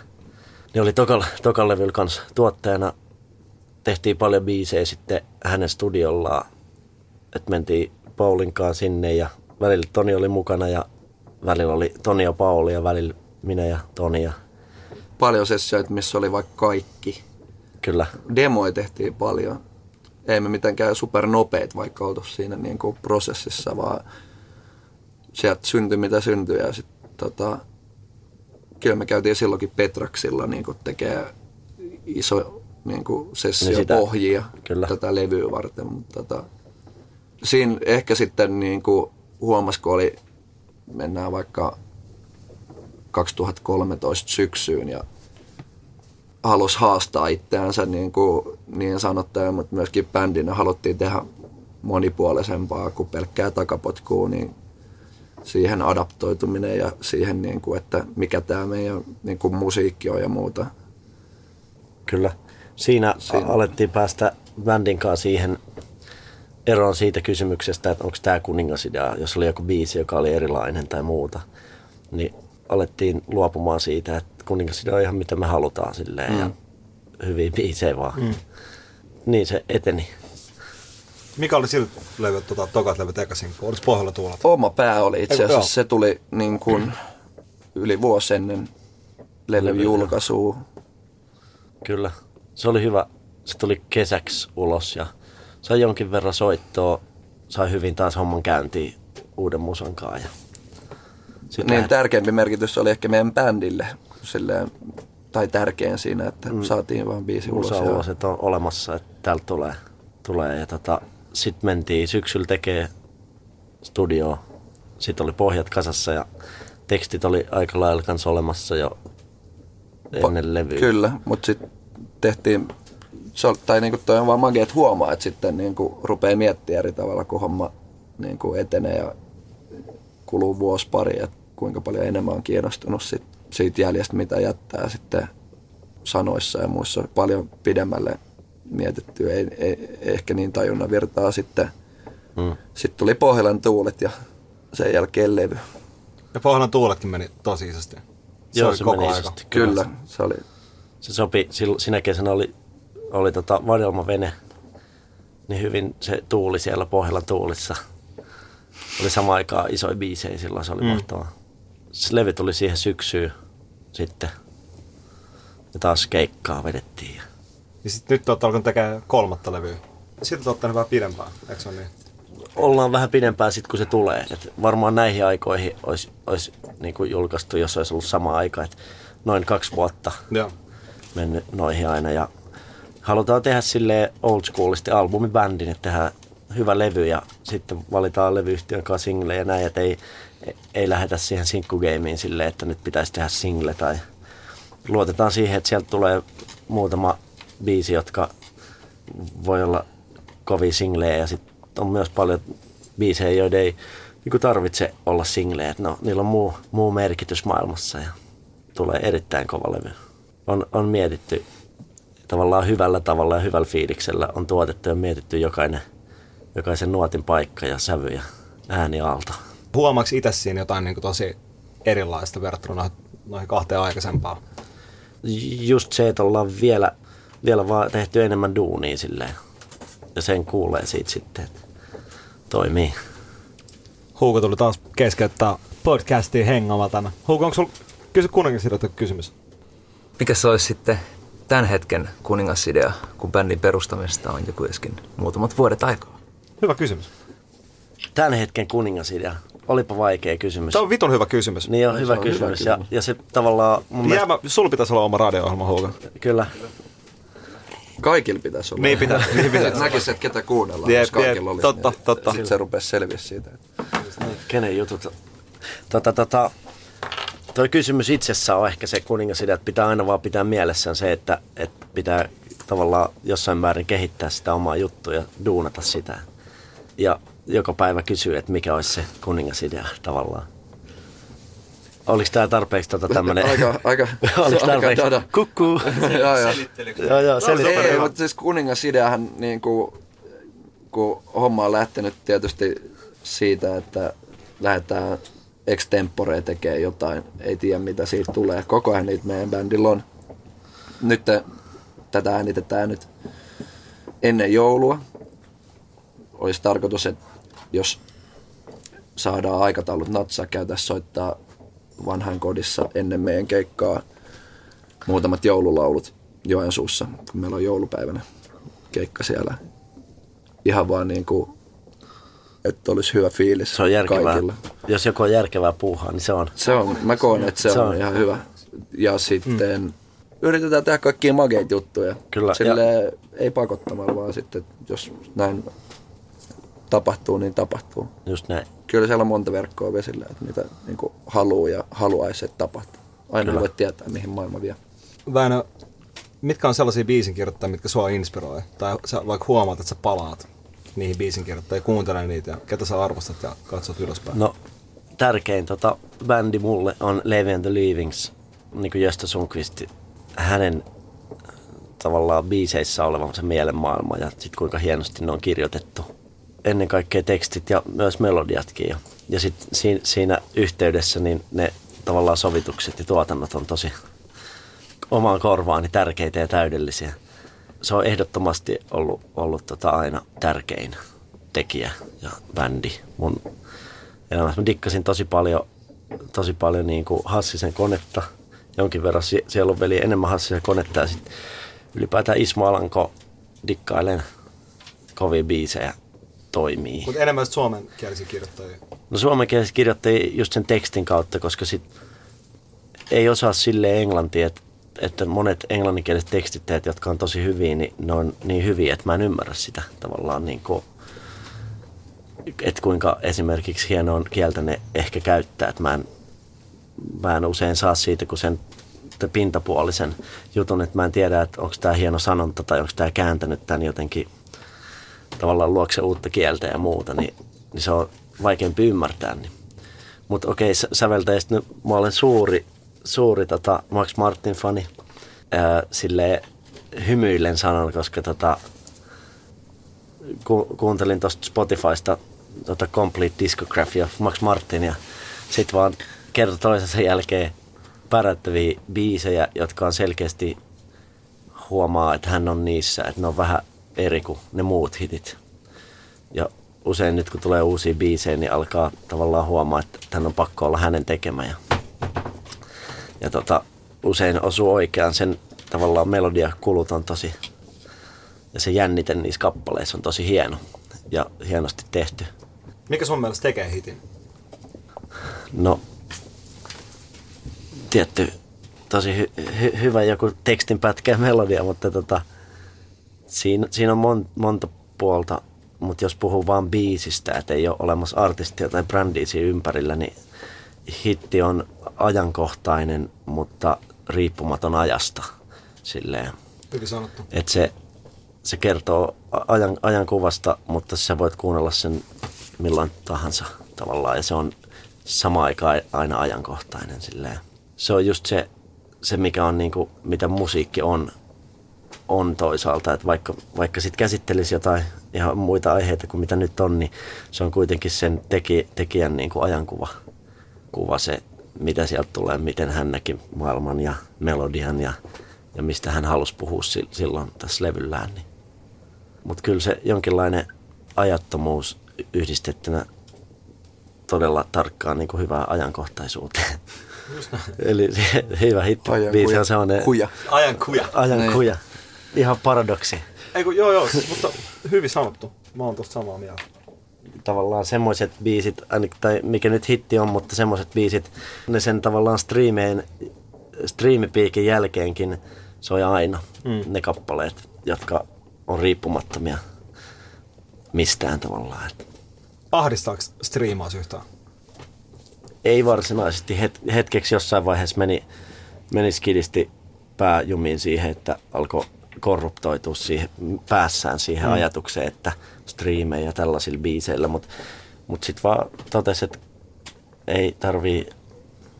niin oli tokan, tokan levyllä kanssa tuottajana. Tehtiin paljon biisejä sitten hänen studiollaan, että mentiin Paulinkaan sinne ja välillä Toni oli mukana ja välillä oli Toni ja Pauli ja välillä minä ja Toni ja Paljon sessioita, missä oli vaikka kaikki. kyllä Demoja tehtiin paljon. Ei me mitenkään supernopeet vaikka oltu siinä niin kuin prosessissa, vaan sieltä syntyi mitä syntyi. Ja sit, tota, kyllä me käytiin silloinkin Petraksilla niin kuin tekee iso niin kuin sessio Niin pohjia kyllä. tätä levyä varten. Mutta, tota, siinä ehkä sitten niin kuin huomasi, kun oli, mennään vaikka 2013 syksyyn ja halusi haastaa itseänsä niin, kuin, niin sanottaja, mutta myöskin bändinä haluttiin tehdä monipuolisempaa kuin pelkkää takapotkua, niin siihen adaptoituminen ja siihen, niin kuin, että mikä tämä meidän niin kuin musiikki on ja muuta. Kyllä. Siinä, Siinä. Alettiin päästä bändin kanssa siihen eroon siitä kysymyksestä, että onko tämä kuningasidea, jos oli joku biisi, joka oli erilainen tai muuta. Niin alettiin luopumaan siitä, että kuningasidea on ihan mitä me halutaan silleen mm. ja hyviä biisejä vaan. Mm. Niin se eteni. Mikä oli sillä levy, tota, tokat levyt ekasin? Oliko pohjalla tuulet? Oma pää oli itse asiassa, se tuli niin kuin yli vuosi ennen levyn julkaisua. Kyllä. Se oli hyvä. Se tuli kesäksi ulos ja sai jonkin verran soittoa. Sai hyvin taas homman käyntiin uuden musan kanssa. Niin lähdet- tärkeämpi merkitys oli ehkä meidän bändille, silleen, tai tärkein siinä, että mm. saatiin vaan biisi ulos. musa ja- ulos, että on olemassa, että täältä tulee. tulee. Ja tota, sitten mentiin syksyllä tekee studioon. Sitten oli pohjat kasassa ja tekstit oli aika lailla kanssa olemassa jo ennen levyä. Kyllä, mutta sitten tehtiin, se on, tai niinku toi on vaan magia, että huomaa, että sitten niinku rupeaa miettimään eri tavalla, kun homma niinku etenee ja kuluu vuosi pari, että kuinka paljon enemmän on kiinnostunut sit, siitä jäljestä, mitä jättää sitten sanoissa ja muissa paljon pidemmälle mietitty. Ei, ei, ehkä niin tajunnan virtaa sitten. Mm. Sitten tuli Pohjolan tuulet ja sen jälkeen levy. Ja Pohjolan tuuletkin meni tosi isosti. Se Joo, oli se koko meni aika. isosti. Kyllä, se oli Se sopi, sinä kesänä oli, oli tota vadelmavene, niin hyvin se tuuli siellä Pohjolan tuulissa. Oli sama aikaa isoja biisejä silloin, se oli mm. mahtavaa. Se levy tuli siihen syksyyn sitten. Ja taas keikkaa vedettiin. Ja- sit nyt olette alkanut tekemään kolmatta levyä. Sitten olette vähän pidempään, eikö se niin? Ollaan vähän pidempään sitten, kun se tulee. Et varmaan näihin aikoihin olisi, olisi niin kuin julkaistu, jos olisi ollut sama aika. Et noin kaksi vuotta Joo. mennyt noihin aina ja halutaan tehdä sille old schoolisti albumibändin, että tehdään hyvä levy ja sitten valitaan levyyhtiön kanssa single ja näin, että ei, ei lähdetä siihen sinkkugameen silleen, että nyt pitäisi tehdä single tai luotetaan siihen, että sieltä tulee muutama biisi, jotka voi olla kovia singlejä ja sitten on myös paljon biisejä, joiden ei niin tarvitse olla singlejä. No, niillä on muu, muu merkitys maailmassa ja tulee erittäin kova levy. On, on mietitty tavallaan hyvällä tavalla ja hyvällä fiiliksellä on tuotettu ja mietitty jokainen, jokaisen nuotin paikka ja sävy ja ääni aalto. Huomaaks itse siinä jotain niin kuin tosi erilaista verrattuna noihin kahteen aikaisempaan? Just se, että ollaan vielä, vielä vaan tehty enemmän duunia silleen. Ja sen kuulee siitä sitten, että toimii. Huuko tuli taas keskeyttää podcastiin hengamatana. Huuko, onko sulla kysy kuningasidea kysymys? Mikä se olisi sitten tämän hetken kuningasidea, kun bändin perustamista on jo kuitenkin muutamat vuodet aikaa? Hyvä kysymys. Tämän hetken kuningasidea. Olipa vaikea kysymys. Tämä on vitun hyvä kysymys. Niin on hyvä, on kysymys. hyvä kysymys. Ja, ja se tavallaan... Mun mielestä... Jäämä, sulla pitäisi olla oma radio-ohjelma, Huuko. Kyllä. Kaikilla pitäisi olla. Niin pitää. *laughs* Niin pitää. Näkisi, että ketä kuunnellaan, jos kaikilla olisi. Totta, niin, totta. Sitten se rupesi selviä siitä. Kenen jutut? Tota, tota, toi kysymys itsessä on ehkä se kuningasidea, että pitää aina vaan pitää mielessään se, että, että pitää tavallaan jossain määrin kehittää sitä omaa juttua ja duunata sitä. Ja joka päivä kysyy, että mikä olisi se kuningasidea tavallaan. Oliko tämä tarpeeksi tota tämmönen... aika, aika, *laughs* Oliko tarpeeksi? Aika Kukku. *laughs* joo, joo. joo, joo, Ei, mutta siis kuningasideahan niin kuin, kun homma on lähtenyt tietysti siitä, että lähdetään extempore tekee jotain, ei tiedä mitä siitä tulee. Koko ajan niitä meidän bändillä on. Nyt tätä äänitetään nyt ennen joulua. Olisi tarkoitus, että jos saadaan aikataulut natsaa, käytäisiin soittaa vanhain kodissa ennen meidän keikkaa muutamat joululaulut Joensuussa, kun meillä on joulupäivänä keikka siellä. Ihan vaan niin kuin, että olisi hyvä fiilis se on järkevää. kaikilla. Jos joku on järkevää puuhaa, niin se on. Se on, mä koen, että se, se on, on ihan hyvä. Ja sitten mm. yritetään tehdä kaikkia mageita juttuja. Kyllä. Sille ja... ei pakottamalla, vaan sitten jos näin tapahtuu, niin tapahtuu. Just näin. Kyllä siellä on monta verkkoa vesillä, että mitä niin haluaa ja haluaisi, että tapahtuu. Aina Kyllä. voi tietää, mihin maailma vie. Väinö, mitkä on sellaisia biisinkirjoittajia, mitkä sua inspiroi? Tai sä vaikka huomaat, että sä palaat niihin biisinkirjoittajia, kuuntele niitä ja ketä sä arvostat ja katsot ylöspäin? No, tärkein tota, bändi mulle on Levi and the Leavings, niin kuin Gösta Sundqvist. Hänen tavallaan biiseissä olevan se mielenmaailma ja sitten kuinka hienosti ne on kirjoitettu ennen kaikkea tekstit ja myös melodiatkin. Ja, ja sitten siinä, siinä yhteydessä niin ne tavallaan sovitukset ja tuotannot on tosi omaan korvaani tärkeitä ja täydellisiä. Se on ehdottomasti ollut, ollut tota aina tärkein tekijä ja bändi mun elämässä. Mä dikkasin tosi paljon, tosi paljon niin kuin Hassisen konetta, jonkin verran siellä on veli enemmän Hassisen konetta ja sitten ylipäätään Ismo Alanko dikkailen kovia biisejä toimii. Mutta enemmän suomenkielisiä kirjoittajia. No suomenkielisiä kirjoittajia just sen tekstin kautta, koska sit ei osaa sille englantia, että, että monet englanninkieliset tekstittäjät, jotka on tosi hyviä, niin ne on niin hyviä, että mä en ymmärrä sitä tavallaan niin kuin, että kuinka esimerkiksi hienoa kieltä ne ehkä käyttää, että mä en, mä en usein saa siitä, kun sen pintapuolisen jutun, että mä en tiedä, että onko tämä hieno sanonta tai onko tämä kääntänyt tämän jotenkin – tavallaan luokse uutta kieltä ja muuta, niin, niin se on vaikeampi ymmärtää. Niin. Mutta okei, säveltäjistä nyt mä olen suuri, suuri tota Max Martin-fani. Ää, silleen hymyillen sanon, koska tota, ku, kuuntelin tuosta Spotifysta tota Complete Discography of Max Martin ja sitten vaan kerta toisensa jälkeen pärättäviä biisejä, jotka on selkeästi huomaa, että hän on niissä, että ne on vähän eri kuin ne muut hitit. Ja usein nyt kun tulee uusia biisejä, niin alkaa tavallaan huomaa, että hän on pakko olla hänen tekemä. Ja, ja tota, usein osuu oikeaan sen tavallaan melodia kulut on tosi, ja se jännite niissä kappaleissa on tosi hieno ja hienosti tehty. Mikä sun mielestä tekee hitin? No, tietty tosi hy- hy- hyvä joku tekstin pätkä melodia, mutta tota, siinä, siinä on mon, monta puolta, mutta jos puhuu vain biisistä, että ei ole olemassa artistia tai brändiä siinä ympärillä, niin hitti on ajankohtainen, mutta riippumaton ajasta. Silleen. Hyvin sanottu. Et se, se kertoo ajan, ajankuvasta, mutta sä voit kuunnella sen milloin tahansa tavallaan. Ja se on sama aika aina ajankohtainen. Silleen. Se on just se, se mikä on niinku, mitä musiikki on, on toisaalta. Että vaikka, vaikka sit käsittelisi jotain ihan muita aiheita kuin mitä nyt on, niin se on kuitenkin sen teki, tekijän niinku ajankuva kuva se, mitä sieltä tulee, miten hän näki maailman ja melodian ja, ja mistä hän halusi puhua silloin tässä levyllään. Niin. Mutta kyllä se jonkinlainen ajattomuus yhdistettynä todella tarkkaan niin kuin hyvään ajankohtaisuuteen. Eli se, hyvä hitti. Biisi on sellainen... Kuja. Ajan kuja. Ajan Niin. kuja. Ihan paradoksi. Ei kun, joo joo, siis, mutta hyvin sanottu. Mä oon tosta samaa mieltä. tavallaan semmoiset biisit, tai mikä nyt hitti on, mutta semmoiset biisit, ne sen tavallaan striimeen, striimipiikin jälkeenkin soi aina mm. ne kappaleet, jotka on riippumattomia mistään tavallaan. Ahdistaako striimaus yhtään? ei varsinaisesti het, hetkeksi jossain vaiheessa meni, meni skidisti pääjumiin siihen, että alkoi korruptoitua siihen, päässään siihen mm. ajatukseen, että striimejä tällaisilla biiseillä, mutta mut sitten vaan totesi, että ei tarvii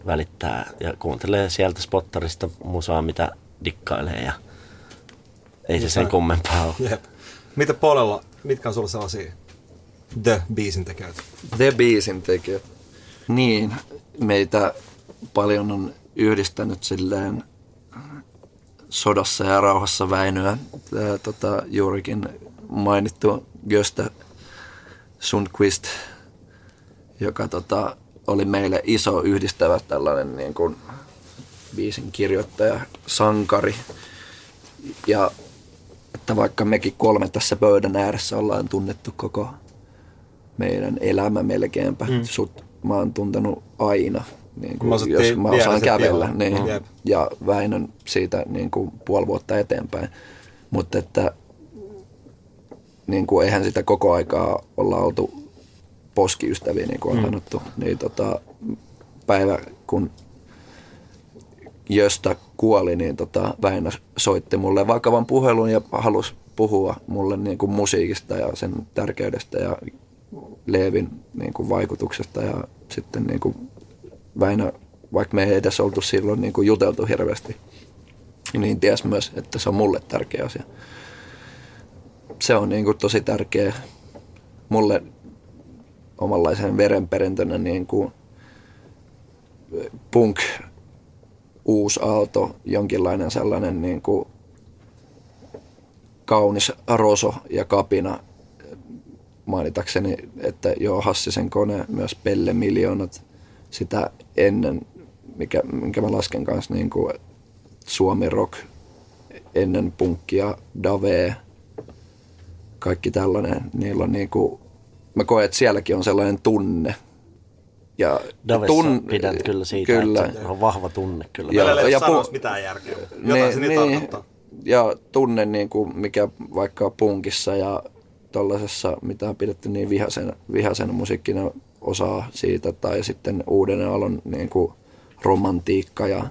välittää ja kuuntelee sieltä spottarista musaa, mitä dikkailee ja ei se sen kummempaa ole. Jep. Mitä puolella, mitkä on sulla sellaisia The-biisin tekijöitä? The Beasin tekijät. Niin, meitä paljon on yhdistänyt silleen sodassa ja rauhassa Väinöä. Tämä, tota, juurikin mainittu Gösta Sundqvist, joka tota, oli meille iso yhdistävä tällainen niin kuin, biisin kirjoittaja, sankari. Ja että vaikka mekin kolme tässä pöydän ääressä ollaan tunnettu koko meidän elämä melkeinpä. Mm. Sut mä oon tuntenut aina, niin Mä kuin, osattiin jos mä osaan kävellä. Niin. Jep. ja Väinön siitä niin kuin puoli vuotta eteenpäin. Mutta että niin kuin eihän sitä koko aikaa olla oltu poskiystäviä, niin kuin on Mm. sanottu. Niin tota, päivä, kun Jöstä kuoli, niin tota, Väinö soitti mulle vakavan puhelun ja halusi puhua mulle niin kuin musiikista ja sen tärkeydestä ja Leevin niin kuin vaikutuksesta ja sitten niin kuin Väinö, vaikka me ei edes oltu silloin niin kuin juteltu hirveästi, niin ties myös, että se on mulle tärkeä asia. Se on niin kuin tosi tärkeä mulle omanlaisen verenperintönä niin kuin punk uusi aalto, jonkinlainen sellainen niin kuin kaunis roso ja kapina mainitakseni, että joo, Hassisen kone, myös Pelle Miljoonat, sitä ennen, mikä, minkä mä lasken kanssa niin kuin Suomi Rock, ennen punkkia, Dave, kaikki tällainen, niillä on niin kuin, mä koen, että sielläkin on sellainen tunne. Ja Davessa tun- pidän kyllä siitä, kyllä. että se on vahva tunne kyllä. Ei ja ole pu- mitään järkeä. Jotain se niin tarkoittaa. Ja tunne, niin kuin mikä vaikka punkissa ja tuollaisessa, mitä on pidetty niin vihaisen, vihaisen musiikkina osaa siitä, tai sitten uuden alon niin kuin romantiikka ja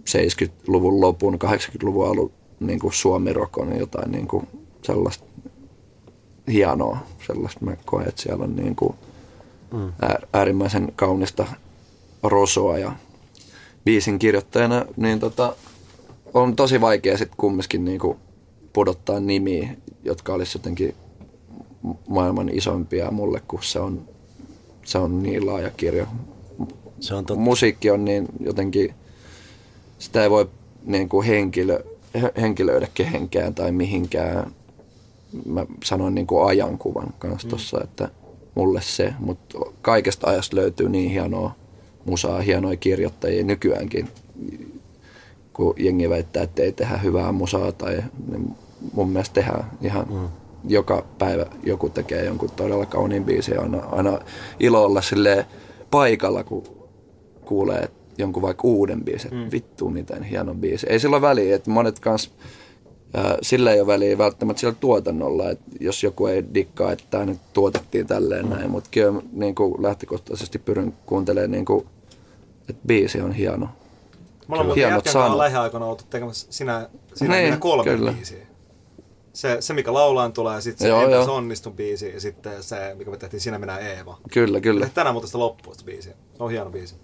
70-luvun lopun, 80-luvun alun niin kuin suomirok on jotain niin kuin sellaista hienoa, sellaista mä koen, että siellä on niin kuin ää- äärimmäisen kaunista rosoa ja biisin kirjoittajana, niin tota, on tosi vaikea sitten kumminkin niinku pudottaa nimiä, jotka olisi jotenkin maailman isompia mulle, kun se on, se on niin laaja kirjo. Se on totta. Musiikki on niin jotenkin, sitä ei voi niin kuin henkilö, he- henkilöidä kehenkään tai mihinkään. Mä sanoin niin kuin ajankuvan kanssa tuossa, että mulle se, mutta kaikesta ajasta löytyy niin hienoa musaa, hienoja kirjoittajia nykyäänkin, kun jengi väittää, että ei tehdä hyvää musaa tai niin mun mielestä tehdään ihan mm. Joka päivä joku tekee jonkun todella kauniin biisin ja aina, aina ilo olla silleen paikalla, kun kuulee, jonkun vaikka uuden biisin, mm. vittu miten hieno biisi. Ei sillä ole väliä, että monet kans, ää, sillä ei ole väliä välttämättä sillä tuotannolla, että jos joku ei dikkaa, että tämä nyt tuotettiin tälleen näin, mutta kyllä niin kuin lähtökohtaisesti pyrin kuuntelemaan, niin kuin, että biisi on hieno. Me ollaan muuten jätkän kanssa lähiaikoina oltu tekemässä sinä, sinä niin, kolme kyllä. biisiä. Se, se, mikä laulaan tulee, ja sitten se joo, Entäs onnistun biisi, ja sitten se, mikä me tehtiin Sinä minä Eeva. Kyllä, kyllä. Tänään muuten sitä loppua sitä biisiä. Se on hieno biisi.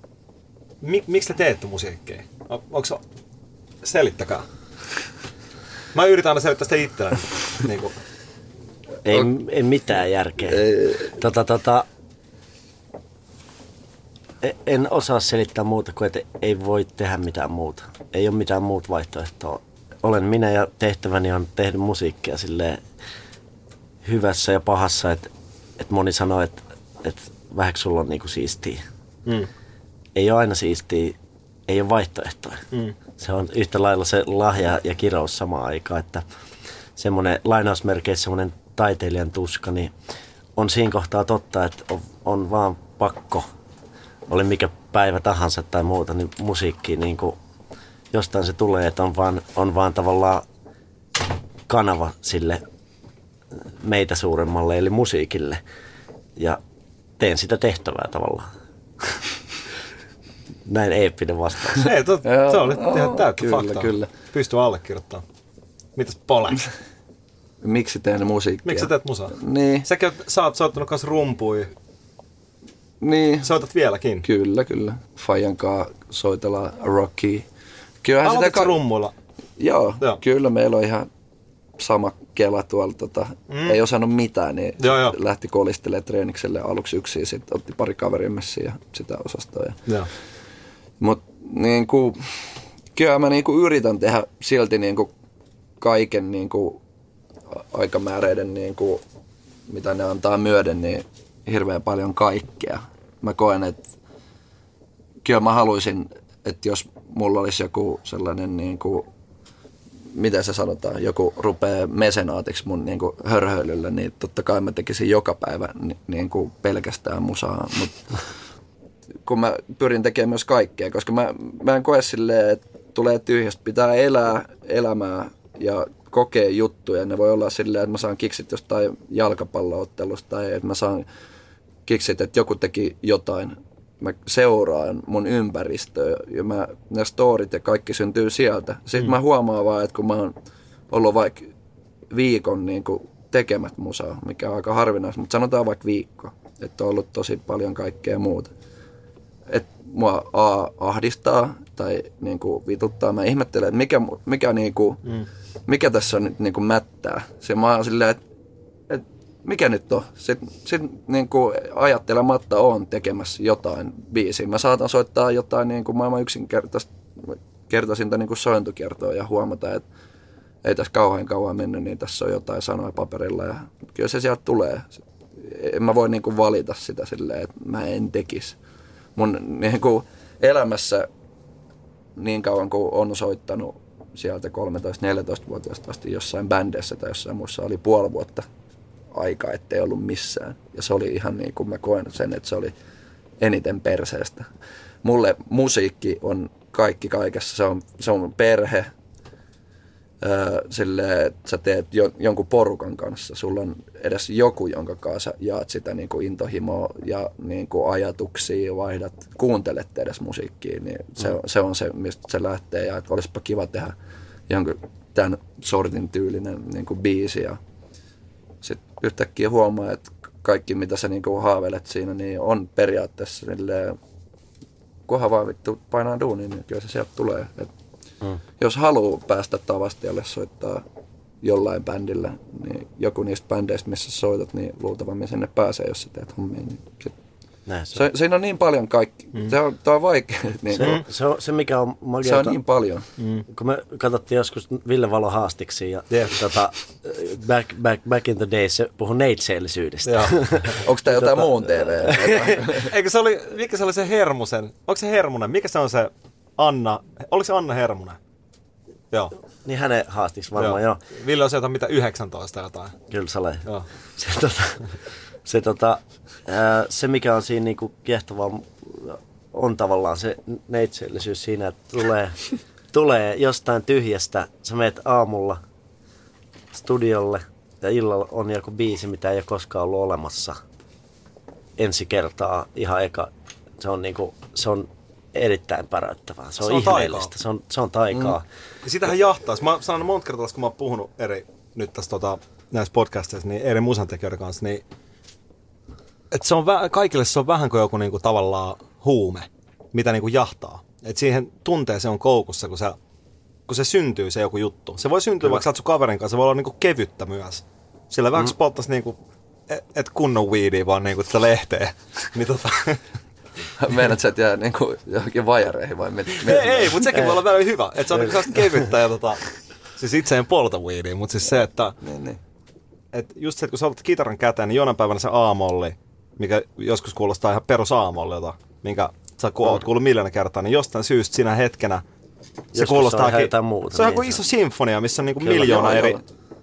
Mik, miksi te teette musiikkia? On, onko Selittäkää. Mä yritän aina selittää sitä itseäni. *laughs* niin kuin. Ei, ei mitään järkeä. Ei. Tota, tota, e- en osaa selittää muuta kuin, että ei voi tehdä mitään muuta. Ei ole mitään muuta vaihtoehtoa. Olen minä ja tehtäväni on tehdä musiikkia sille hyvässä ja pahassa, että, että moni sanoo, että, että vähäksi sulla on niinku siistiä. Mm ei ole aina siistiä, ei ole vaihtoehtoja. Mm. Se on yhtä lailla se lahja ja kirous samaan aikaan, että semmoinen lainausmerkeissä semmoinen taiteilijan tuska, niin on siinä kohtaa totta, että on, on vaan pakko, oli mikä päivä tahansa tai muuta, niin musiikki niin kuin, jostain se tulee, että on vaan, on vaan tavallaan kanava sille meitä suuremmalle, eli musiikille. Ja teen sitä tehtävää tavallaan. *laughs* näin eeppinen vastaus. Ei, *laughs* to, se oli ihan täyttä kyllä, faktaa. Kyllä. Pystyy allekirjoittamaan. Mitäs Pole? *laughs* Miksi teen musiikkia? Miksi teet musaa? Niin. Säkin sä oot soittanut kanssa rumpui. Niin. Soitat vieläkin? Kyllä, kyllä. Fajan kanssa soitellaan Rocky. Kyllähän sitä ka- rummuilla? Joo, Joo, kyllä meillä on ihan sama kela tuolla. Tota, mm. Ei osannut mitään, niin joo, joo. lähti kolistelemaan treenikselle aluksi yksin. Sitten otti pari kaveria ja sitä osastoa. Ja. Mutta niin kuin, kyllä mä niin kuin yritän tehdä silti niin kuin kaiken niin kuin aikamääreiden, niin kuin, mitä ne antaa myöden, niin hirveän paljon kaikkea. Mä koen, että kyllä mä haluaisin, että jos mulla olisi joku sellainen niin kuin, miten se sanotaan, joku rupeaa mesenaatiksi mun niin kuin hörhöilylle, niin totta kai mä tekisin joka päivä niin kuin pelkästään musaa, mutta kun mä pyrin tekemään myös kaikkea, koska mä, mä en koe silleen, että tulee tyhjästä, pitää elää elämää ja kokea juttuja. Ne voi olla silleen, että mä saan kiksit jostain jalkapalloottelusta tai että mä saan kiksit, että joku teki jotain. Mä seuraan mun ympäristöä ja mä, ne storit ja kaikki syntyy sieltä. Sitten mm. mä huomaan vaan, että kun mä oon ollut vaikka viikon niin kuin tekemät musaa, mikä on aika harvinaista, mutta sanotaan vaikka viikko, että on ollut tosi paljon kaikkea muuta että mua A, ahdistaa tai niin kuin vituttaa. Mä ihmettelen, että mikä, mikä, niin kuin, mm. mikä tässä on nyt niin kuin mättää. Se mä oon silleen, että mikä nyt on. Sitten sit, niin kuin ajattelematta on tekemässä jotain biisiä. Mä saatan soittaa jotain niin kuin maailman yksinkertaisinta niin kuin sointukiertoa ja huomata, että ei tässä kauhean kauan mennyt, niin tässä on jotain sanoja paperilla. Ja kyllä se sieltä tulee. En mä voi niin kuin valita sitä silleen, että mä en tekisi mun niin kuin elämässä niin kauan kuin on soittanut sieltä 13-14-vuotiaasta asti jossain bändeissä tai jossain muussa oli puoli vuotta aikaa, ettei ollut missään. Ja se oli ihan niin kuin mä koen sen, että se oli eniten perseestä. Mulle musiikki on kaikki kaikessa. Se on, se on perhe, sille, että sä teet jo, jonkun porukan kanssa, sulla on edes joku, jonka kanssa jaat sitä niin kuin intohimoa ja niin kuin ajatuksia, vaihdat, kuuntelet edes musiikkia, niin se, mm. se on se, mistä se lähtee ja että olisipa kiva tehdä jonkun tämän sortin tyylinen niin kuin biisi ja yhtäkkiä huomaa, että kaikki mitä sä niin kuin haaveilet siinä, niin on periaatteessa silleen, kunhan vaan vittu painaa duuniin, niin kyllä se sieltä tulee. Et Mm. Jos haluaa päästä Tavastialle soittaa jollain bändillä, niin joku niistä bändeistä, missä soitat, niin luultavasti sinne pääsee, jos sä teet hommia. Niin sit näin se, se, siinä on niin paljon kaikki. Mm. Se, on, on vaikea. *laughs* Niin se, kuin, se, on, se, mikä on magia, Se on niin paljon. Mm. Kun me katsottiin joskus Ville Valo haastiksi ja yeah. tota, back, back, back in the days se puhui neitseellisyydestä. *laughs* Onko tämä jotain tota, muun TV? *laughs* Eikö se oli, mikä se oli se Hermusen? Onko se Hermunen? Mikä se on se Anna, oliko se Anna Hermunen? Joo. Niin hänen haastiksi varmaan, joo. joo. Ville on sieltä mitä 19 jotain. Kyllä se Joo. Se, tota, se, tota, ää, se mikä on siinä niinku kiehtovaa on tavallaan se neitseellisyys siinä, että tulee, *laughs* tulee jostain tyhjästä. Sä meet aamulla studiolle ja illalla on joku biisi, mitä ei ole koskaan ollut olemassa ensi kertaa ihan eka. Se on, niinku, se on erittäin päräyttävää. Se on, Se on ihmeellistä. taikaa. Se on, se on taikaa. Ja sitähän jahtaa. Mä sanon monta kertaa, kun mä oon puhunut eri, nyt tässä tota, näissä podcasteissa, niin eri musantekijöiden kanssa, niin että se on vä- kaikille se on vähän kuin joku niinku tavallaan huume, mitä niinku jahtaa. Et siihen tunteeseen on koukussa, kun, sä, kun se syntyy se joku juttu. Se voi syntyä vaikka sä sun kaverin kanssa, se voi olla niinku kevyttä myös. Sillä vähän mm. polttaisi niinku, et, et kunnon weedia, vaan niinku sitä lehteä. *laughs* niin tota, *laughs* Meinaat sä, että jää niinku johonkin vajareihin vai mit, ei, ei mutta sekin voi olla välillä hyvä. Että se on niinku sellaista kevyttä ja tota, siis itse en polta weedia, mutta siis se, että Niin, niin. et just se, että kun sä otat kitaran käteen, niin jonain päivänä se aamolli, mikä joskus kuulostaa ihan perus aamollilta, minkä sä ku, oot kuullut miljoona kertaa, niin jostain syystä siinä hetkenä se se on kuulostaa ihan jotain muuta, Se on niin kuin se iso on. sinfonia, missä on niinku Kyllä, miljoona joo, eri... joo.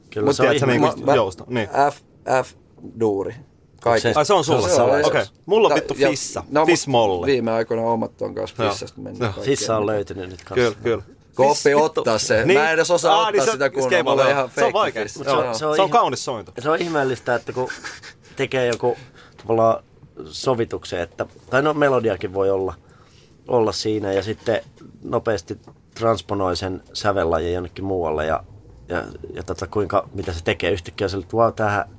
Kyllä Mut se on ihme- niinku jousta. Niin. F, F-duuri. Kaikista. Se- Ai se on sulla? se on Okei. Okay. Mulla on vittu ja- fissa. no, Fissmolli. Viime aikoina omat on kanssa fissasta mennyt. Kaikkea. Fissa on löytynyt nyt kanssa. Kyllä, kyllä. Vittu. ottaa se. Mä en edes osaa Aa, niin ottaa se- sitä kunnolla. Mulla on ihan Se on vaikea. fiss. Joo. Joo. Se on kaunis sointu. Se on ihmeellistä, että kun tekee joku tavallaan sovituksen, että, tai no melodiakin voi olla, olla siinä ja sitten nopeasti transponoi sen sävellajin jonnekin muualle ja, ja, ja tota, kuinka, mitä se tekee yhtäkkiä että wow, tämähän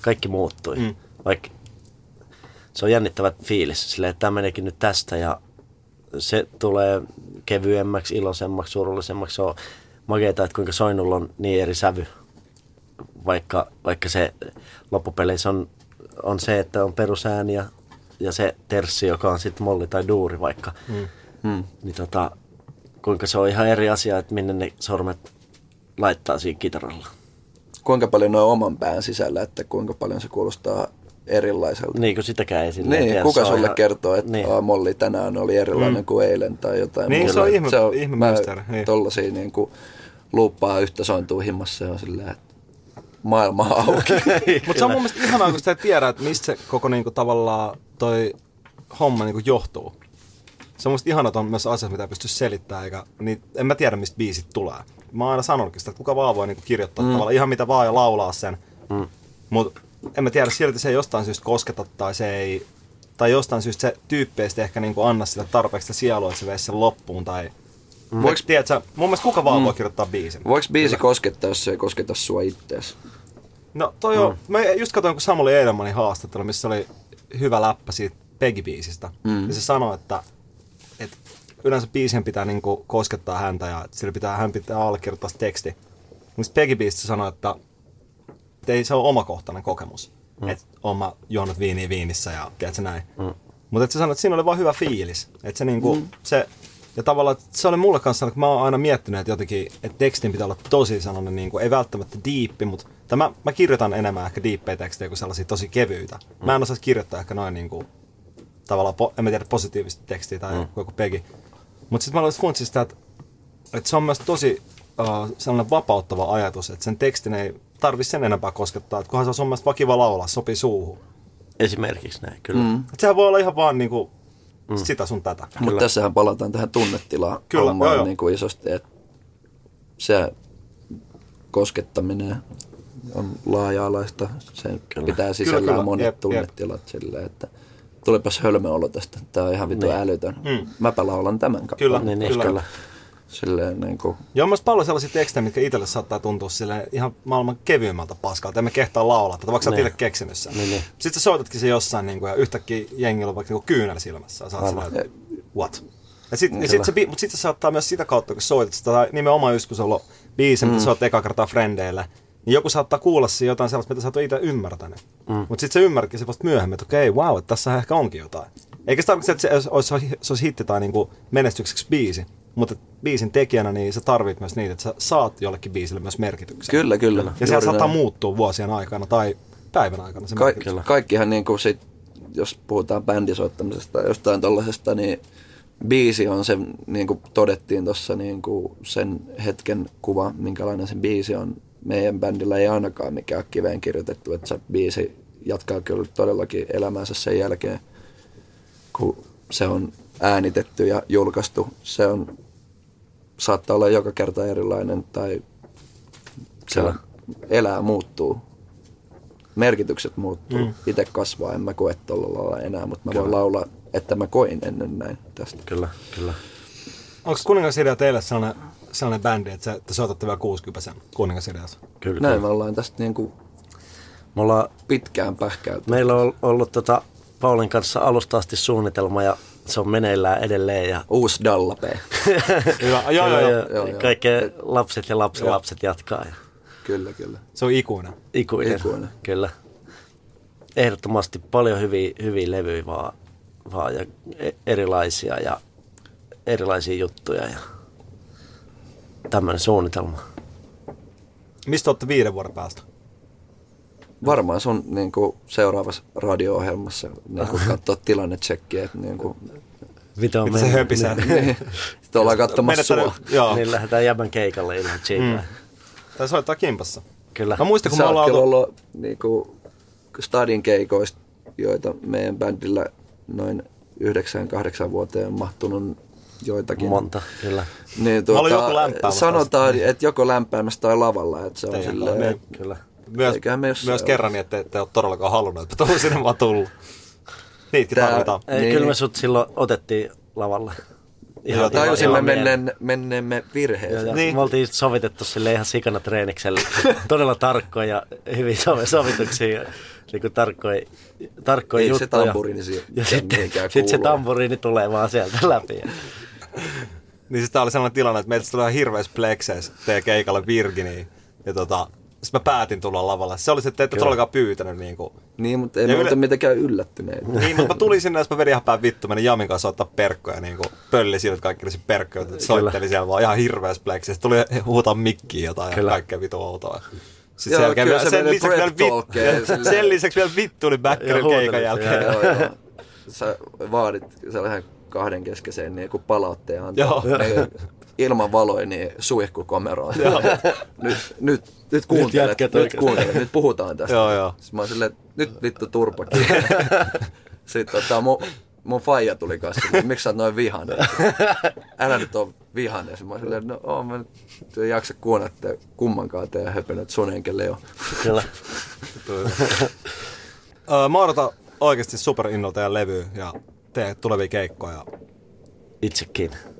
kaikki muuttui. Mm. Vaikka se on jännittävä fiilis, silleen, että tämä meneekin nyt tästä ja se tulee kevyemmäksi, iloisemmaksi, surullisemmaksi. Se on makeeta, että kuinka Soinulla on niin eri sävy vaikka, vaikka se loppupeleissä on, on se, että on perusääni ja, ja se terssi, joka on sitten molli tai duuri vaikka, mm. Mm. niin tota, kuinka se on ihan eri asia, että minne ne sormet laittaa siinä kitaralla. Kuinka paljon ne on oman pään sisällä, että kuinka paljon se kuulostaa erilaiselta. Niin kuin sitäkään ei silleen Niin, tiedä, kuka se sulle ihan- kertoo, että niin. Molli tänään oli erilainen mm. kuin eilen tai jotain Niin, muuta. se on ihme- on, ihme mä mysteeri, niin. Tollasia niin kuin luuppaa yhtä sointuu himmassa ja on silleen, että maailma on auki. *laughs* Mutta se on mun mielestä ihanaa, kun sitä tiedä, että mistä se koko niinku, tavallaan toi homma niinku, johtuu. Se on musta ihanaa, että on myös asiat, mitä ei pysty selittämään, eikä, niin en mä tiedä, mistä biisit tulee. Mä oon aina sanonutkin sitä, että kuka vaan voi niinku, kirjoittaa mm. tavallaan ihan mitä vaan ja laulaa sen. Mm. Mutta en mä tiedä, silti se ei jostain syystä kosketa tai se ei, tai jostain syystä se tyyppeistä ehkä niinku, anna sille tarpeeksi sielua, että se veisi sen loppuun. Tai, mm. Voiks- tiedätkö, mun mielestä kuka vaan mm. voi kirjoittaa biisin. Voiko biisi koskettaa, jos se ei kosketa sua ittees? No toi on, mä just katsoin, kun Samuli Edelmanin haastattelu, missä oli hyvä läppä siitä Peggy-biisistä. Mm. Ja se sanoi, että, että yleensä biisien pitää niinku koskettaa häntä ja sillä pitää, hän pitää allekirjoittaa se teksti. Mutta Peggy-biisistä sanoi, että, että ei se ole omakohtainen kokemus. Mm. Että oon mä juonut viiniä viinissä ja tiedätkö näin. Mm. Mutta se sanoi, että siinä oli vaan hyvä fiilis. Että se niinku, mm. se, ja tavallaan että se oli mulle kanssa, kun mä oon aina miettinyt, että jotenkin, että tekstin pitää olla tosi sellainen, niin kuin, ei välttämättä diippi, mutta tai mä, mä kirjoitan enemmän ehkä diippejä tekstejä kuin sellaisia tosi kevyitä. Mm. Mä en osaisi kirjoittaa ehkä noin niin kuin, tavallaan, po, en mä tiedä, positiivista tekstiä tai mm. joku pegi. Mutta sitten mä aloin funtsia sitä, että, että se on myös tosi uh, sellainen vapauttava ajatus, että sen tekstin ei tarvi sen enempää koskettaa, että kunhan se on sun mielestä vaan kiva laulaa, sopii suuhun. Esimerkiksi näin, kyllä. Mm. Et sehän voi olla ihan vaan niin kuin, mm. sitä sun tätä. Mutta tässähän palataan tähän tunnetilaan Kyllä, joo, hommaan joo. niin kuin isosti, että se koskettaminen on laaja-alaista. Se pitää sisällään kyllä. monet Jep, jep. tunnetilat silleen, että tulipas hölmöolo tästä. Tämä on ihan vittu Niin. älytön. Mm. Mäpä laulan tämän kappaleen. Kyllä, Niin, niin, kyllä. kyllä. Silleen niin kuin, Ja on myös paljon sellaisia tekstejä, mitkä itselle saattaa tuntua sille ihan maailman kevyimmältä paskalta. Emme kehtaa laulaa, tätä vaikka sä oot Niin. keksinyt sen. Niin, niin. Sitten sä soitatkin se jossain niin kuin, ja yhtäkkiä jengillä on vaikka niin kyynel silmässä. Ja sä oot silleen, että what? Ja sit, Niin, ja sit se, mutta sitten se saattaa myös sitä kautta, kun soitat sitä, tai nimenomaan just kun se on ollut biisi, mm. mitä soitat eka kertaa frendeille, niin joku saattaa kuulla siinä jotain sellaista, mitä sä et ole itse ymmärtänyt. Mm. Mutta sitten se ymmärrätkin se vasta myöhemmin, että okei, wow, että tässä ehkä onkin jotain. Eikä se tarkoita, että se olisi, se olisi hitti tai niinku menestykseksi biisi, mutta biisin tekijänä niin sä tarvit myös niitä, että sä saat jollekin biisille myös merkityksen. kyllä, kyllä. Ja se saattaa näin. muuttua vuosien aikana tai päivän aikana se Ka- merkitys. kaikkihan niin kuin sit, jos puhutaan bändisoittamisesta tai jostain tollasesta, niin biisi on se, niin kuin todettiin tuossa niin kuin sen hetken kuva, minkälainen se biisi on. Meidän bändillä ei ainakaan mikään kiveen kirjoitettu, että se biisi jatkaa kyllä todellakin elämänsä sen jälkeen, kun se on äänitetty ja julkaistu. Se on, saattaa olla joka kerta erilainen tai se Kyllä. elää, muuttuu. Merkitykset muuttuu. Mm. Itse kasvaa, en mä koe tuolla lailla enää, mutta mä voin laulaa, että mä koin ennen näin tästä. Kyllä, kyllä. Onko Kuningasidea teille sellainen, sellainen bändi, että, se, te soitatte vielä 60 sen Kuningasideassa? kyllä, Näin kyllä. me ollaan tästä niin kuin Me ollaan, pitkään pähkäyty. meillä on ollut tota, Paulin kanssa alusta asti suunnitelma ja se on meneillään edelleen. Ja Uusi Dalla P. *laughs* Hyvä. Joo, joo, joo. joo, joo. Kaikkea lapset ja lapsenlapset jatkaa. Ja kyllä, kyllä. Se on ikuinen. ikuinen, Ikuinen. kyllä. Ehdottomasti paljon hyviä, hyviä levyjä vaan, vaan ja e- erilaisia ja erilaisia juttuja ja tämmöinen suunnitelma. Mistä olette viiden vuoden päästä? Varmaan sun niin kuin, seuraavassa radio-ohjelmassa niin kuin, katsoa tilannetsekkiä. Että, niin, kuin, Mitä on Mitä se mennyt? höpisee? niin, sitten ollaan katsomassa sua. Joo. Niin lähdetään jäbän keikalle ilman Chigaa. Mm. Tai soittaa kimpassa. Kyllä. Mä muistan, kun Sä me ollaan oltu... ollut niin kuin, stadin keikoista, joita meidän bändillä noin 9-8 vuoteen on mahtunut joitakin. Monta, kyllä. Niin, Mä olin joku lämpäämässä. sanotaan, että joko lämpäämässä tai lavalla. Että se on Teidän silleen, että Kyllä. Myös, myös kerran, niin että ette ole todellakaan halunnut, että tuohon sinne vaan tullut. Niitäkin Tää- tarvitaan. Ei, Niin. Kyllä me sut silloin otettiin lavalle. Joo, tajusimme ihan menneen, menneemme virheeseen. ja Niin. Me oltiin just sovitettu sille ihan sikana treeniksellä. *laughs* Todella tarkkoja ja hyvin sovi- sovituksia. Niin kuin tarkkoja, tarkkoja Ei se juttuja. tamburiini siihen Ja sitten sit se tamburiini tulee vaan sieltä läpi. Ja Niin siis tää oli sellainen tilanne, että meiltä tuli ihan hirveässä plekseis teidän keikalle Virginiin. Ja tota, sitten mä päätin tulla lavalle. Se oli se, että te ette todellakaan pyytänyt niin kuin, Niin, mutta ei me yle- mitenkään yllättyneitä. Niin, mutta mä tulin sinne, jos mä vedin ihan päin vittu, menin Jamin kanssa ottaa perkkoja, niin kuin pölli että kaikki olisi perkkoja, että soitteli siellä vaan ihan hirveässä pleksissä. Tuli huutaa mikkiin jotain Kyllä. ja kaikkea vitu outoa. Sitten Joo, sen, jälkeen kyllä vielä, se sen, lisäksi vielä silleen. sen lisäksi vielä vittu oli huuteli keikan jälkeen. joo. joo, joo. Sä vaadit sellaisen kahden keskeiseen niin kuin palautteen antaa. Joo. Ilman valoja niin suihkukomeroon. *laughs* nyt, nyt, nyt kuuntele, nyt, nyt oikeesti. kuuntele, nyt puhutaan tästä. Joo, joo. Sitten mä oon silleen, että nyt vittu turpa. *laughs* Sitten tota, mun, mun faija tuli kanssa, että miksi sä oot noin vihainen? Älä nyt oo vihainen. Sitten mä oon silleen, no oon mä nyt en jaksa kuunnella kummankaan *laughs* teidän höpönöt sun enkä Leo. kyllä. Mä odotan oikeasti super innolla teidän levyä ja teidän tulevia keikkoja. Itsekin.